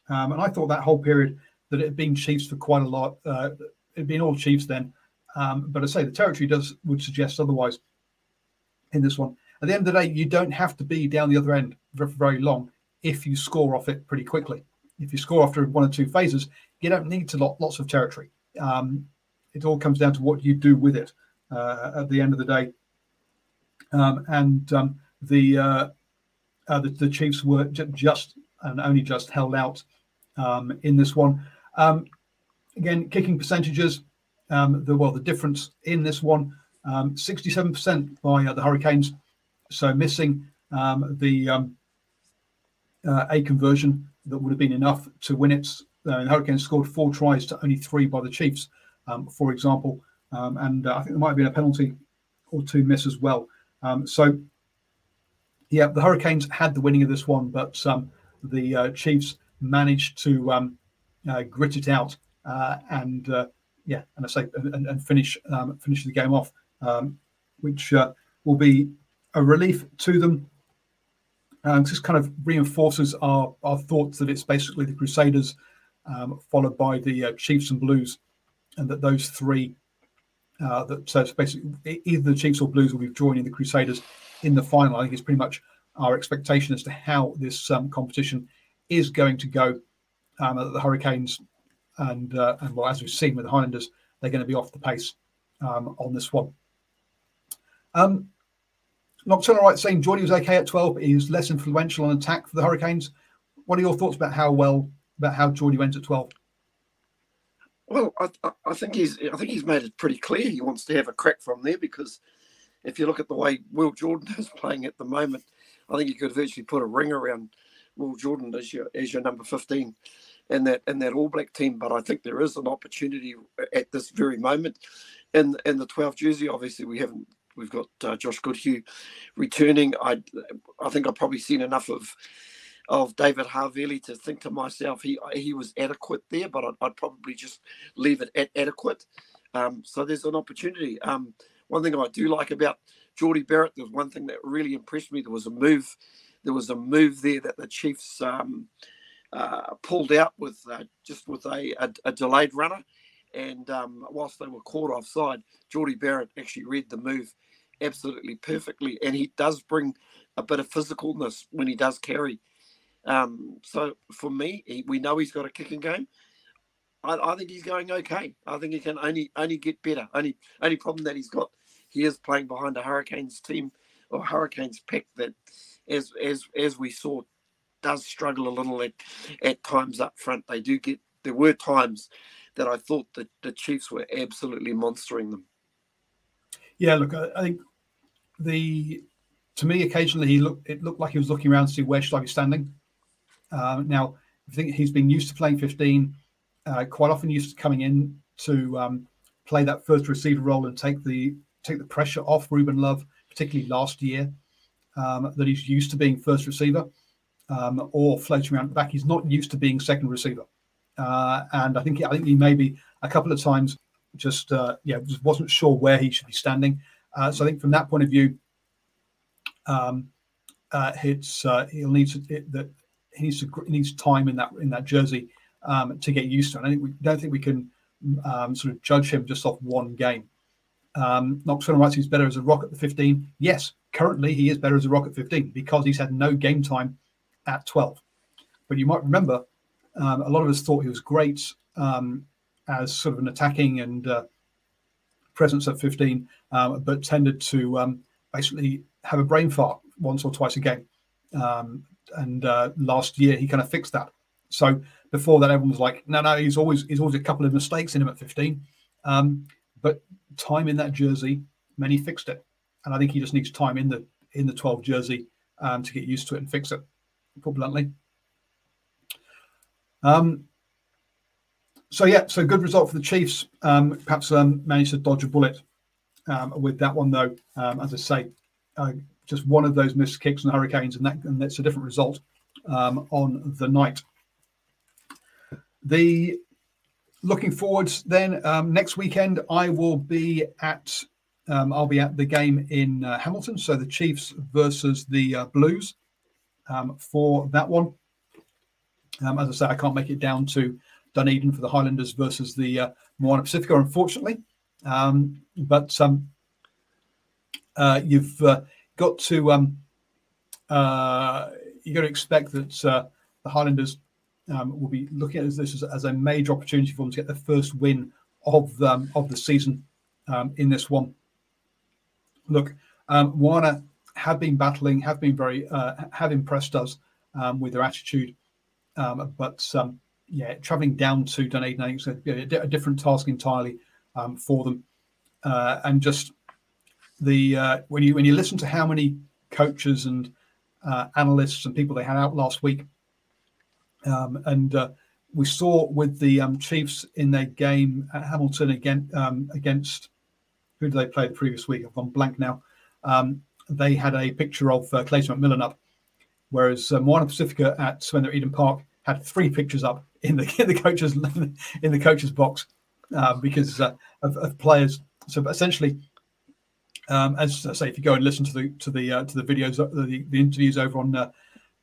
A: Um, and I thought that whole period that it had been Chiefs for quite a lot. Uh, it had been all Chiefs then, um, but I say the territory does would suggest otherwise in this one. At the end of the day, you don't have to be down the other end for very long if you score off it pretty quickly. If you score after one or two phases, you don't need to lot lots of territory. Um, it all comes down to what you do with it uh, at the end of the day. Um, and um, the, uh, uh, the, the Chiefs were just and only just held out um, in this one. Um, again, kicking percentages. Um, the well, the difference in this one, um, sixty-seven percent by uh, the Hurricanes, so missing the uh, a conversion that would have been enough to win it. Uh, the Hurricanes scored four tries to only three by the Chiefs, for example, and uh, I think there might have been a penalty or two miss as well. so, yeah, the Hurricanes had the winning of this one, but the uh, Chiefs managed to um, uh, grit it out uh, and uh, yeah, and I say and, and finish um, finish the game off, um, which will be a relief to them. Um, this kind of reinforces our, our thoughts that it's basically the Crusaders um, followed by the uh, Chiefs and Blues, and that those three, uh, that so it's basically either the Chiefs or Blues will be joining the Crusaders in the final. I think it's pretty much our expectation as to how this um, competition is going to go. Um, the Hurricanes and uh, and well, as we've seen with the Highlanders, they're going to be off the pace um, on this one. Um, Nocturnal right saying Jordie was okay at 12, but he's less influential on attack for the Hurricanes. What are your thoughts about how well about how Jordie went at 12?
B: Well, I, I think he's I think he's made it pretty clear he wants to have a crack from there because if you look at the way Will Jordan is playing at the moment, I think you could virtually put a ring around Will Jordan as your as your number 15 in that in that All Black team. But I think there is an opportunity at this very moment in in the 12th jersey. Obviously, we haven't we've got uh, Josh Goodhue returning. I I think I've probably seen enough of of David Havili to think to myself he he was adequate there, but I'd, I'd probably just leave it at adequate. Um, so there's an opportunity. Um, one thing I do like about Jordie Barrett, there was one thing that really impressed me. There was a move there was a move there that the Chiefs um, uh, pulled out with uh, just with a, a, a, delayed runner. And um, whilst they were caught offside, Jordie Barrett actually read the move absolutely perfectly. And he does bring a bit of physicalness when he does carry. Um, so for me, he, we know he's got a kicking game. I, I, think he's going okay. I think he can only only get better. Only only problem that he's got, he is playing behind a Hurricanes team or Hurricanes pack that as as as we saw, does struggle a little at at times up front. They do get there were times that I thought that the Chiefs were absolutely monstering them.
A: Yeah, look, I, think the to me occasionally he looked it looked like he was looking around to see where should I be standing. Um, now I think he's been used to playing 15, uh, quite often used to coming in to um, play that first receiver role and take the take the pressure off Ruben Love, particularly last year um, that he's used to being first receiver um, or floating around the back. He's not used to being second receiver, uh, and I think I think he maybe a couple of times just uh, yeah just wasn't sure where he should be standing. Uh, so I think from that point of view, um, uh, it's uh, he'll need to, it, that he needs to he needs time in that in that jersey um, to get used to. And I think we don't think we can um, sort of judge him just off one game. Um, Knoxville writes he's better as a rock at the 15. Yes, currently he is better as a rock at 15 because he's had no game time at 12. But you might remember um, a lot of us thought he was great um, as sort of an attacking and uh, presence at 15, um, but tended to um, basically have a brain fart once or twice a game. Um, and uh, last year he kind of fixed that. So before that, everyone was like, no, no, he's always he's always a couple of mistakes in him at 15. Um, but time in that jersey, many fixed it, and I think he just needs time in the in the 12 jersey to get used to it and fix it. Put bluntly. Um, so yeah, so good result for the Chiefs. Um, perhaps um, managed to dodge a bullet um, with that one though. Um, as I say, uh, just one of those missed kicks and Hurricanes, and that and that's a different result um, on the night. The looking forwards then next weekend, I will be at um, I'll be at the game in uh, Hamilton, so the Chiefs versus the uh, Blues um, for that one. Um, as I say, I can't make it down to Dunedin for the Highlanders versus the uh, Moana Pacifica, unfortunately. Um, but um, uh, you've uh, got to um, uh, you got to expect that uh, the Highlanders um, will be looking at this as, as, a major opportunity for them to get the first win of um, of the season um, in this one. Look, um, Moana have been battling, have been very, uh, have impressed us with their attitude, um, but yeah, traveling down to Dunedin, I think it's a, a different task entirely for them, uh, and just the uh, when you when you listen to how many coaches and uh, analysts and people they had out last week, um, and uh, we saw with the um, Chiefs in their game at Hamilton again um, against who did they play the previous week? I've gone blank now. Um, they had a picture of uh, Clayton McMillan up, whereas uh, Moana Pacifica at they're Eden Park had three pictures up in the in the coaches in the coaches box uh, because uh, of, of, players. So essentially, um, as I say, if you go and listen to the to the uh, to the videos, uh, the, the interviews over on uh,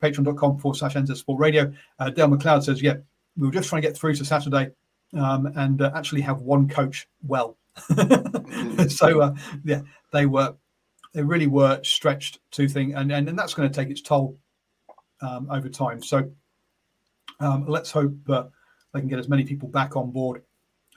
A: patreon.com forward slash NZ Sport Radio, uh, Dale McLeod says, yeah, we were just trying to get through to Saturday um, and actually have one coach well. so yeah, they were they really were stretched to thing, and, and and that's going to take its toll um, over time. So um, let's hope uh, they can get as many people back on board.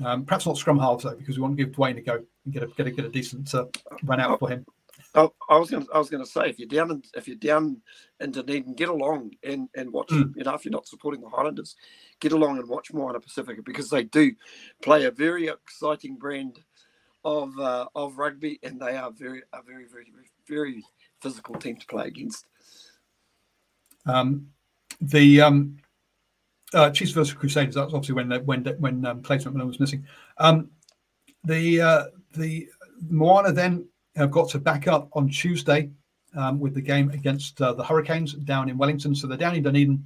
A: Um, perhaps not scrum halves though, because we want to give Dwayne a go and get a get a, get a decent uh, run out for him.
B: I, I was going I was going to say if you're down in, if you're down in Dunedin, get along and and watch. Mm. You know, if you're not supporting the Highlanders, get along and watch Moana Pacifica because they do play a very exciting brand of uh, of rugby, and they are very a very very very, very physical team to play against.
A: Um, the um, uh, Chiefs versus Crusaders. That's obviously when when when um, Clayton McMillan was missing. Um, the uh, the Moana then have got to back up on Tuesday um, with the game against uh, the Hurricanes down in Wellington. So they're down in Dunedin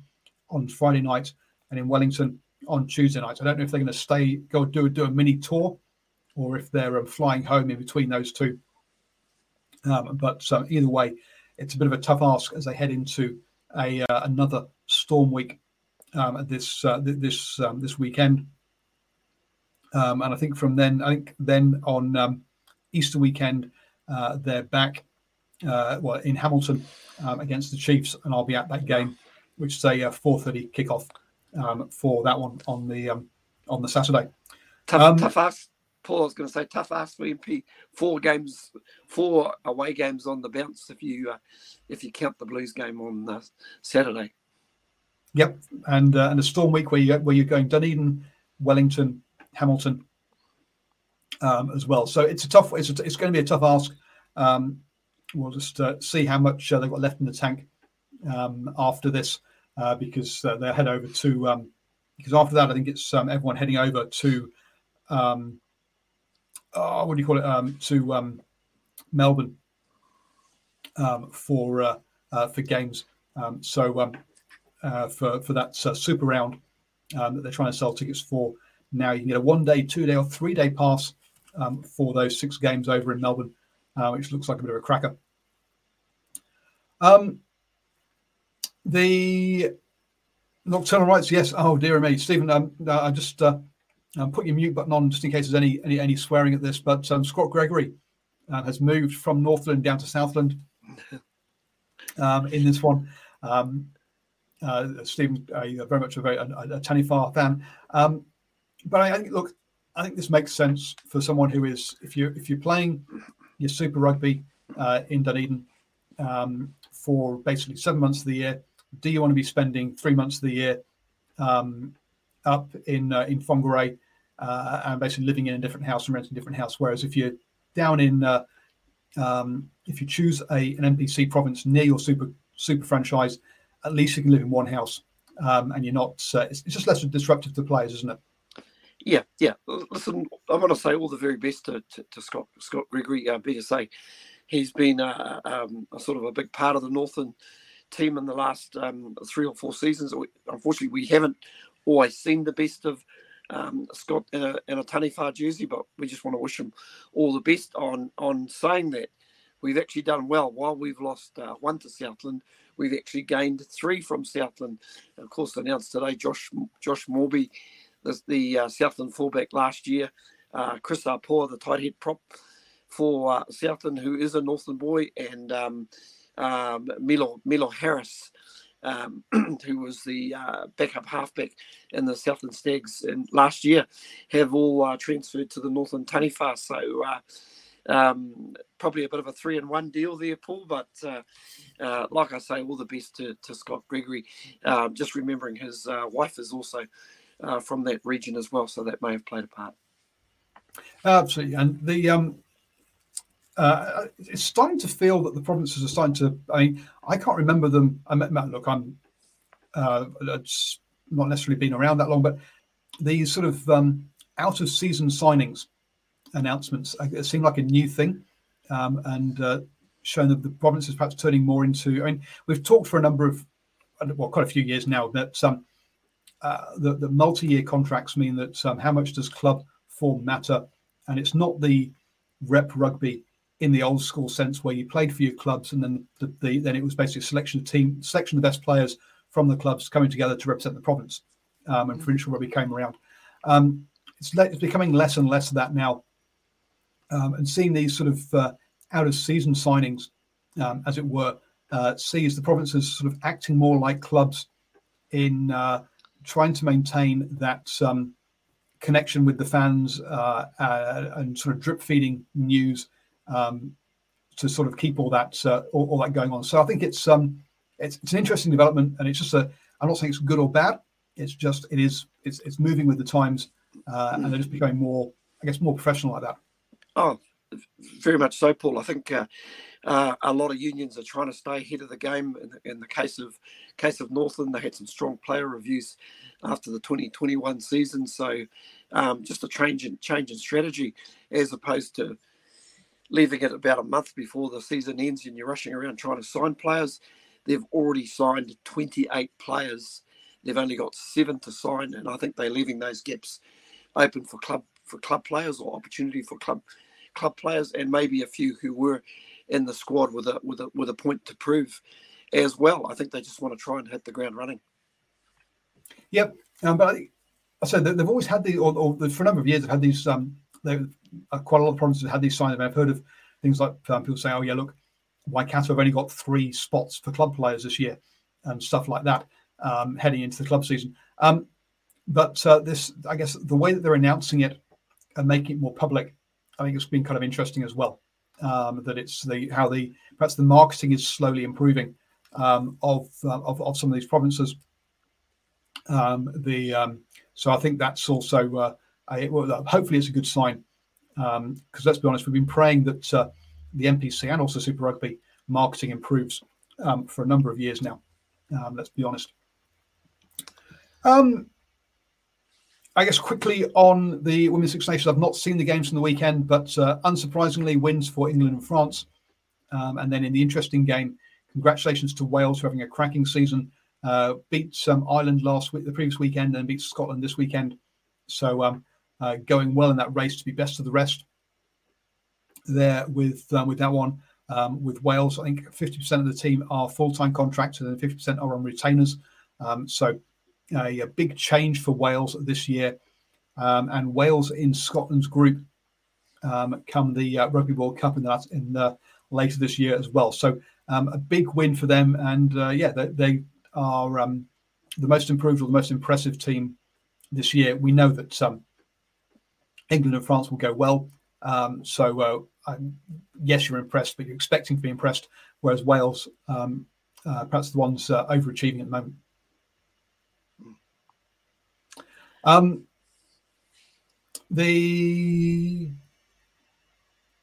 A: on Friday night and in Wellington on Tuesday night. I don't know if they're going to stay, go do do a mini tour, or if they're um, flying home in between those two. Um, but either way, it's a bit of a tough ask as they head into a uh, another storm week um, this uh, this um, this weekend. Um, and I think from then, I think then on um, Easter weekend, uh, they're back uh, well in Hamilton um, against the Chiefs, and I'll be at that game, which is a 4:30 kickoff um, for that one on the um, on the Saturday.
B: Tough, tough. Paul, I was going to say tough ass for MP. Four games, four away games on the bounce if you uh, if you count the Blues game on uh, Saturday.
A: Yep, and uh, and a storm week where you where you're going Dunedin, Wellington, Hamilton, um, as well. So it's a tough. It's, a, it's going to be a tough ask. Um, we'll just uh, see how much uh, they've got left in the tank um, after this, uh, because uh, they'll head over to. Um, because after that, I think it's um, everyone heading over to. Um, oh, what do you call it? to Melbourne for uh, uh, for games. so for for that super round that they're trying to sell tickets for now, you can get a one day, two day, or three day pass um, for those six games over in Melbourne, uh, which looks like a bit of a cracker. Um, the nocturnal rights, yes. Oh dear me, Stephen. Um, uh, I just uh, um, put your mute button on just in case there's any any, any swearing at this. But um, Scott Gregory uh, has moved from Northland down to Southland um, in this one. Um, uh, Stephen, uh, very much a very a, a fan. Um, but I, I think, look, I think this makes sense for someone who is if you if you're playing your Super Rugby uh, in Dunedin um, for basically seven months of the year? Do you want to be spending three months of the year um, up in uh, in Whangarei uh, and basically living in a different house and renting a different house? Whereas if you're down in uh, um, if you choose a an NPC province near your super super franchise, at least you can live in one house um, and you're not. Uh, it's, it's, just less disruptive to players, isn't it?
B: Yeah, yeah. Listen, I want to say all the very best to, to, to Scott Scott Gregory. Uh, say, he's been uh, um, a sort of a big part of the Northern team in the last um, three or four seasons. Unfortunately, we haven't always seen the best of um, Scott in a, in a jersey, but we just want to wish him all the best on on saying that. We've actually done well. While we've lost uh, one to Southland, we've actually gained three from Southland. Of course, announced today, Josh Josh Moorby, the, the uh, Southland fullback last year, uh, Chris Apoua, the tight head prop for uh, Southland, who is a Northland boy, and um, um, Milo Milo Harris, um, who was the uh, backup halfback in the Southland Stags and last year, have all uh, transferred to the Northland Taniwha. So uh, um, probably a bit of a three and one deal there, Paul. But uh, uh, like I say, all the best to, to Scott Gregory. Um, just remembering his uh, wife is also from that region as well, so that may have played a part.
A: Absolutely, and the um, uh, it's starting to feel that the provinces are starting to. I mean, I can't remember them. I look, I'm uh, not necessarily been around that long, but these sort of um, out of season signings announcements it seem like a new thing, um, and uh, showing that the provinces perhaps turning more into. I mean, we've talked for a number of, well, quite a few years now that um, uh, the, the multi-year contracts mean that um, how much does club form matter, and it's not the rep rugby in the old school sense where you played for your clubs and then the, the then it was basically a selection of team selection of the best players from the clubs coming together to represent the province um, and mm-hmm. provincial rugby came around um, it's, le- it's, becoming less and less of that now um, and seeing these sort of uh, out of season signings um, as it were uh, sees the provinces sort of acting more like clubs in uh, trying to maintain that um, connection with the fans uh, uh, and sort of drip feeding news um, to sort of keep all that uh, all, all, that going on. So I think it's um it's, it's an interesting development, and it's just a I'm not saying it's good or bad. It's just it is it's it's moving with the times, uh, and they're just becoming more I guess more professional like that.
B: Oh, very much so, Paul. I think uh, uh, a lot of unions are trying to stay ahead of the game. In the, in the, case of case of Northland, they had some strong player reviews after the 2021 season. So um, just a change in change in strategy as opposed to leaving it about a month before the season ends and you're rushing around trying to sign players. They've already signed 28 players. They've only got seven to sign, and I think they're leaving those gaps open for club for club players or opportunity for club club players, and maybe a few who were in the squad with a with a with a point to prove as well. I think they just want to try and hit the ground running.
A: Yep, um, but I, said they've always had the or, or, for a number of years they've had these um, uh, quite a lot of provinces have had these signs. I've heard of things like um, people say, "Oh yeah, look, Waikato have only got three spots for club players this year," and stuff like that, um, heading into the club season. Um, but uh, this, I guess, the way that they're announcing it and making it more public, I think it's been kind of interesting as well. Um, that it's the how the perhaps the marketing is slowly improving um, of, uh, of, of some of these provinces. Um, the so I think that's also uh, well, hopefully it's a good sign because um, let's be honest, we've been praying that uh, the NPC and also Super Rugby marketing improves um, for a number of years now. Um, let's be honest. Um, I guess quickly on the Women's Six Nations, I've not seen the games from the weekend, but uh, unsurprisingly, wins for England and France. Um, and then in the interesting game, congratulations to Wales for having a cracking season. Uh, beat um, Ireland last week, the previous weekend, and beat Scotland this weekend. So uh, going well in that race to be best of the rest. There with um, with that one, um, with Wales, I think 50% of the team are full time contractors and 50% are on retainers. Um, so a big change for Wales this year, um, and Wales in Scotland's group um, come the uh, Rugby World Cup in that in later this year as well. So um, a big win for them, and uh, yeah, they, they are the most improved or the most impressive team this year. We know that um, England and France will go well. Um, so uh, yes, you're impressed, but you're expecting to be impressed. Whereas Wales, um, uh, perhaps the ones uh, overachieving at the moment. Um, the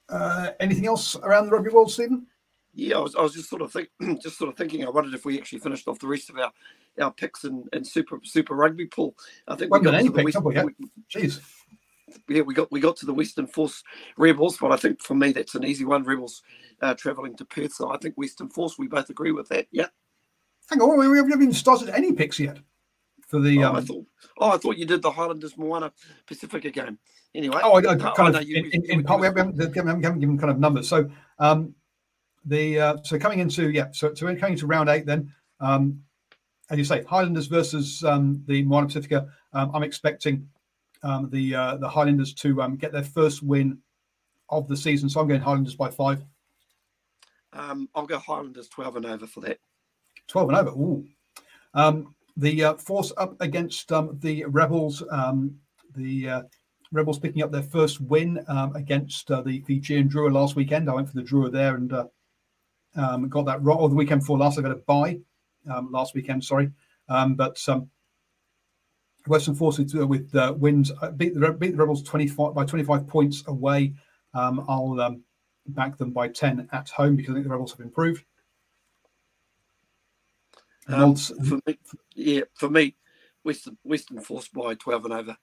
A: uh, anything else around the rugby world, Stephen?
B: Yeah, I was, I was just sort of think, just sort of thinking. I wondered if we actually finished off the rest of our, our picks in, in super super rugby pool. I think
A: we've
B: got
A: any picks, we, Jeez.
B: Yeah, we got we got to the Western Force Rebels, but I think for me that's an easy one. Rebels uh, travelling to Perth, so I think Western Force. We both agree with that. Yeah.
A: Hang on, we haven't even started any picks yet for the.
B: Oh,
A: um,
B: I thought. Oh, I thought you did the Highlanders Moana Pacifica game. Anyway.
A: Oh, I, I kind I of in, in, in part, we haven't, haven't, given kind of numbers. So, um, the uh, so coming into yeah, so so we're coming into round eight then. Um, as you say, Highlanders versus um, the Moana Pacifica. Um, I'm expecting um, the uh, the Highlanders to um, get their first win of the season. So I'm going Highlanders by five.
B: Um, I'll go Highlanders 12 and over for that.
A: 12 and over. Ooh. Um, the uh, force up against um, the Rebels. Um, the uh, Rebels picking up their first win um, against uh, the Fijian Drua last weekend. I went for the Drua there and uh, um, got that right. Or the weekend before last, I got a buy um, last weekend. Sorry, um, but um, Western Forces uh, with uh, wins uh, beat the beat the Rebels 25 by 25 points away. Um, I'll um, back them by 10 at home because I think the Rebels have improved.
B: Um, for me, yeah, for me, Western Western Force by 12 and over.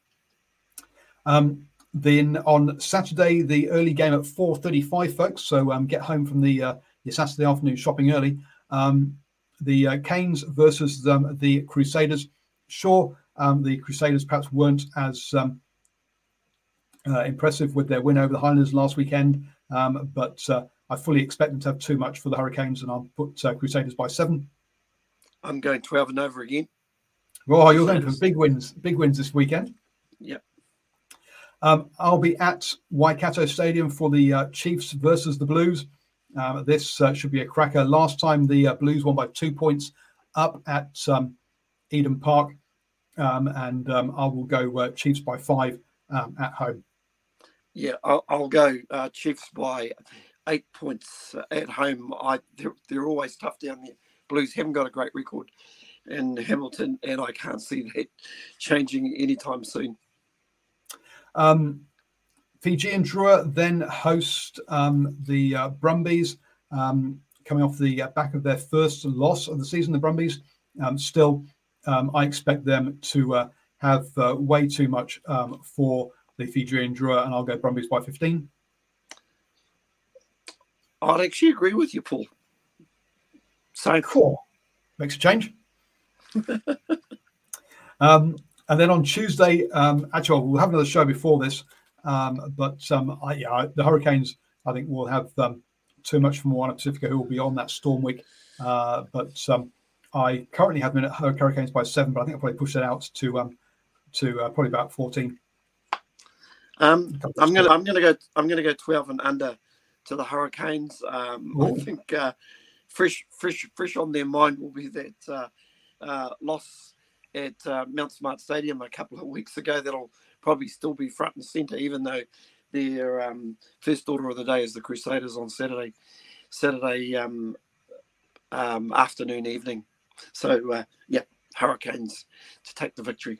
A: Um, then on Saturday, the early game at 4:35, folks. So um, get home from the uh, your Saturday afternoon shopping early. Um, the uh, Canes versus um, the Crusaders. Sure, um, the Crusaders perhaps weren't as um, uh, impressive with their win over the Highlanders last weekend, um, but uh, I fully expect them to have too much for the Hurricanes, and I'll put uh, Crusaders by seven.
B: I'm going 12 and over again.
A: Oh, you're going for big wins, big wins this weekend.
B: Yeah.
A: Um, I'll be at Waikato Stadium for the uh, Chiefs versus the Blues. Um, this uh, should be a cracker. Last time the uh, Blues won by two points up at um, Eden Park, um, and um, I will go uh, Chiefs by five um, at home.
B: Yeah, I'll, I'll go uh, Chiefs by eight points at home. I they're, they're always tough down there. Blues haven't got a great record in Hamilton, and I can't see that changing anytime soon.
A: Um, Fijian Drua then host um, the uh, Brumbies, um, coming off the uh, back of their first loss of the season. The Brumbies um, still, um, I expect them to uh, have uh, way too much um, for the Fijian Drua, and I'll go Brumbies by 15.
B: I'd actually agree with you, Paul.
A: So cool. Makes a change. um, and then on Tuesday, um, actually, we'll have another show before this. Um, but um, I, yeah, the Hurricanes, I think, will have um, too much from Moana Pacifica, who will be on that storm week. Uh, but um, I currently have them at Hurricanes by seven, but I think I'll probably push that out to um, to uh, probably about fourteen.
B: Um, I'm gonna I'm gonna go I'm gonna go twelve and under to the Hurricanes. Um, I think uh, fresh fresh fresh on their mind will be that uh, uh, loss at uh, Mount Smart Stadium a couple of weeks ago. That'll probably still be front and centre, even though their um, first order of the day is the Crusaders on Saturday Saturday um, um, afternoon evening. So uh, yeah, Hurricanes to take the victory.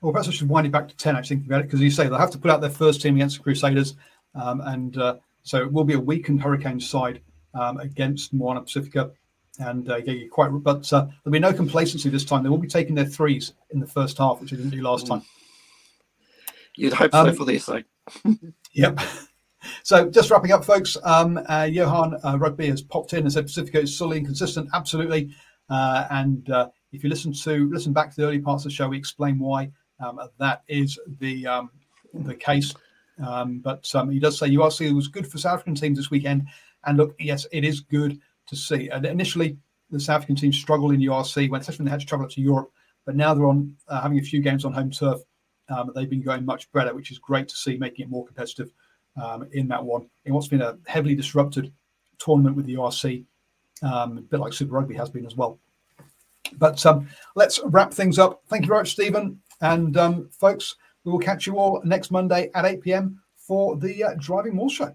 A: Well, perhaps I should wind it back to 10, actually, thinking about it, because you say they'll have to put out their first team against the Crusaders. Um, and uh, so it will be a weakened Hurricane side um, against Moana Pacifica. And uh, yeah, you're quite, but uh, there'll be no complacency this time. They will be taking their threes in the first half, which they didn't do last mm. time.
B: You'd hope so um, for their sake.
A: yep. So just wrapping up, folks. Um, uh, Johan uh, Rugby has popped in and said Pacifica is solely inconsistent. Absolutely. Uh, and uh, if you listen to listen back to the early parts of the show, we explain why um, that is the um, the case. Um, but um, he does say URC was good for South African teams this weekend. And look, yes, it is good to see. And initially, the South African team struggled in URC, when especially when they had to travel up to Europe. But now they're on uh, having a few games on home turf. Um, they've been going much better, which is great to see, making it more competitive um, in that one. In what's been a heavily disrupted tournament with the URC, um, a bit like Super Rugby has been as well. But um, let's wrap things up. Thank you very much, Stephen. And um, folks, we will catch you all next Monday at 8 p.m. for the uh, Driving Maul Show.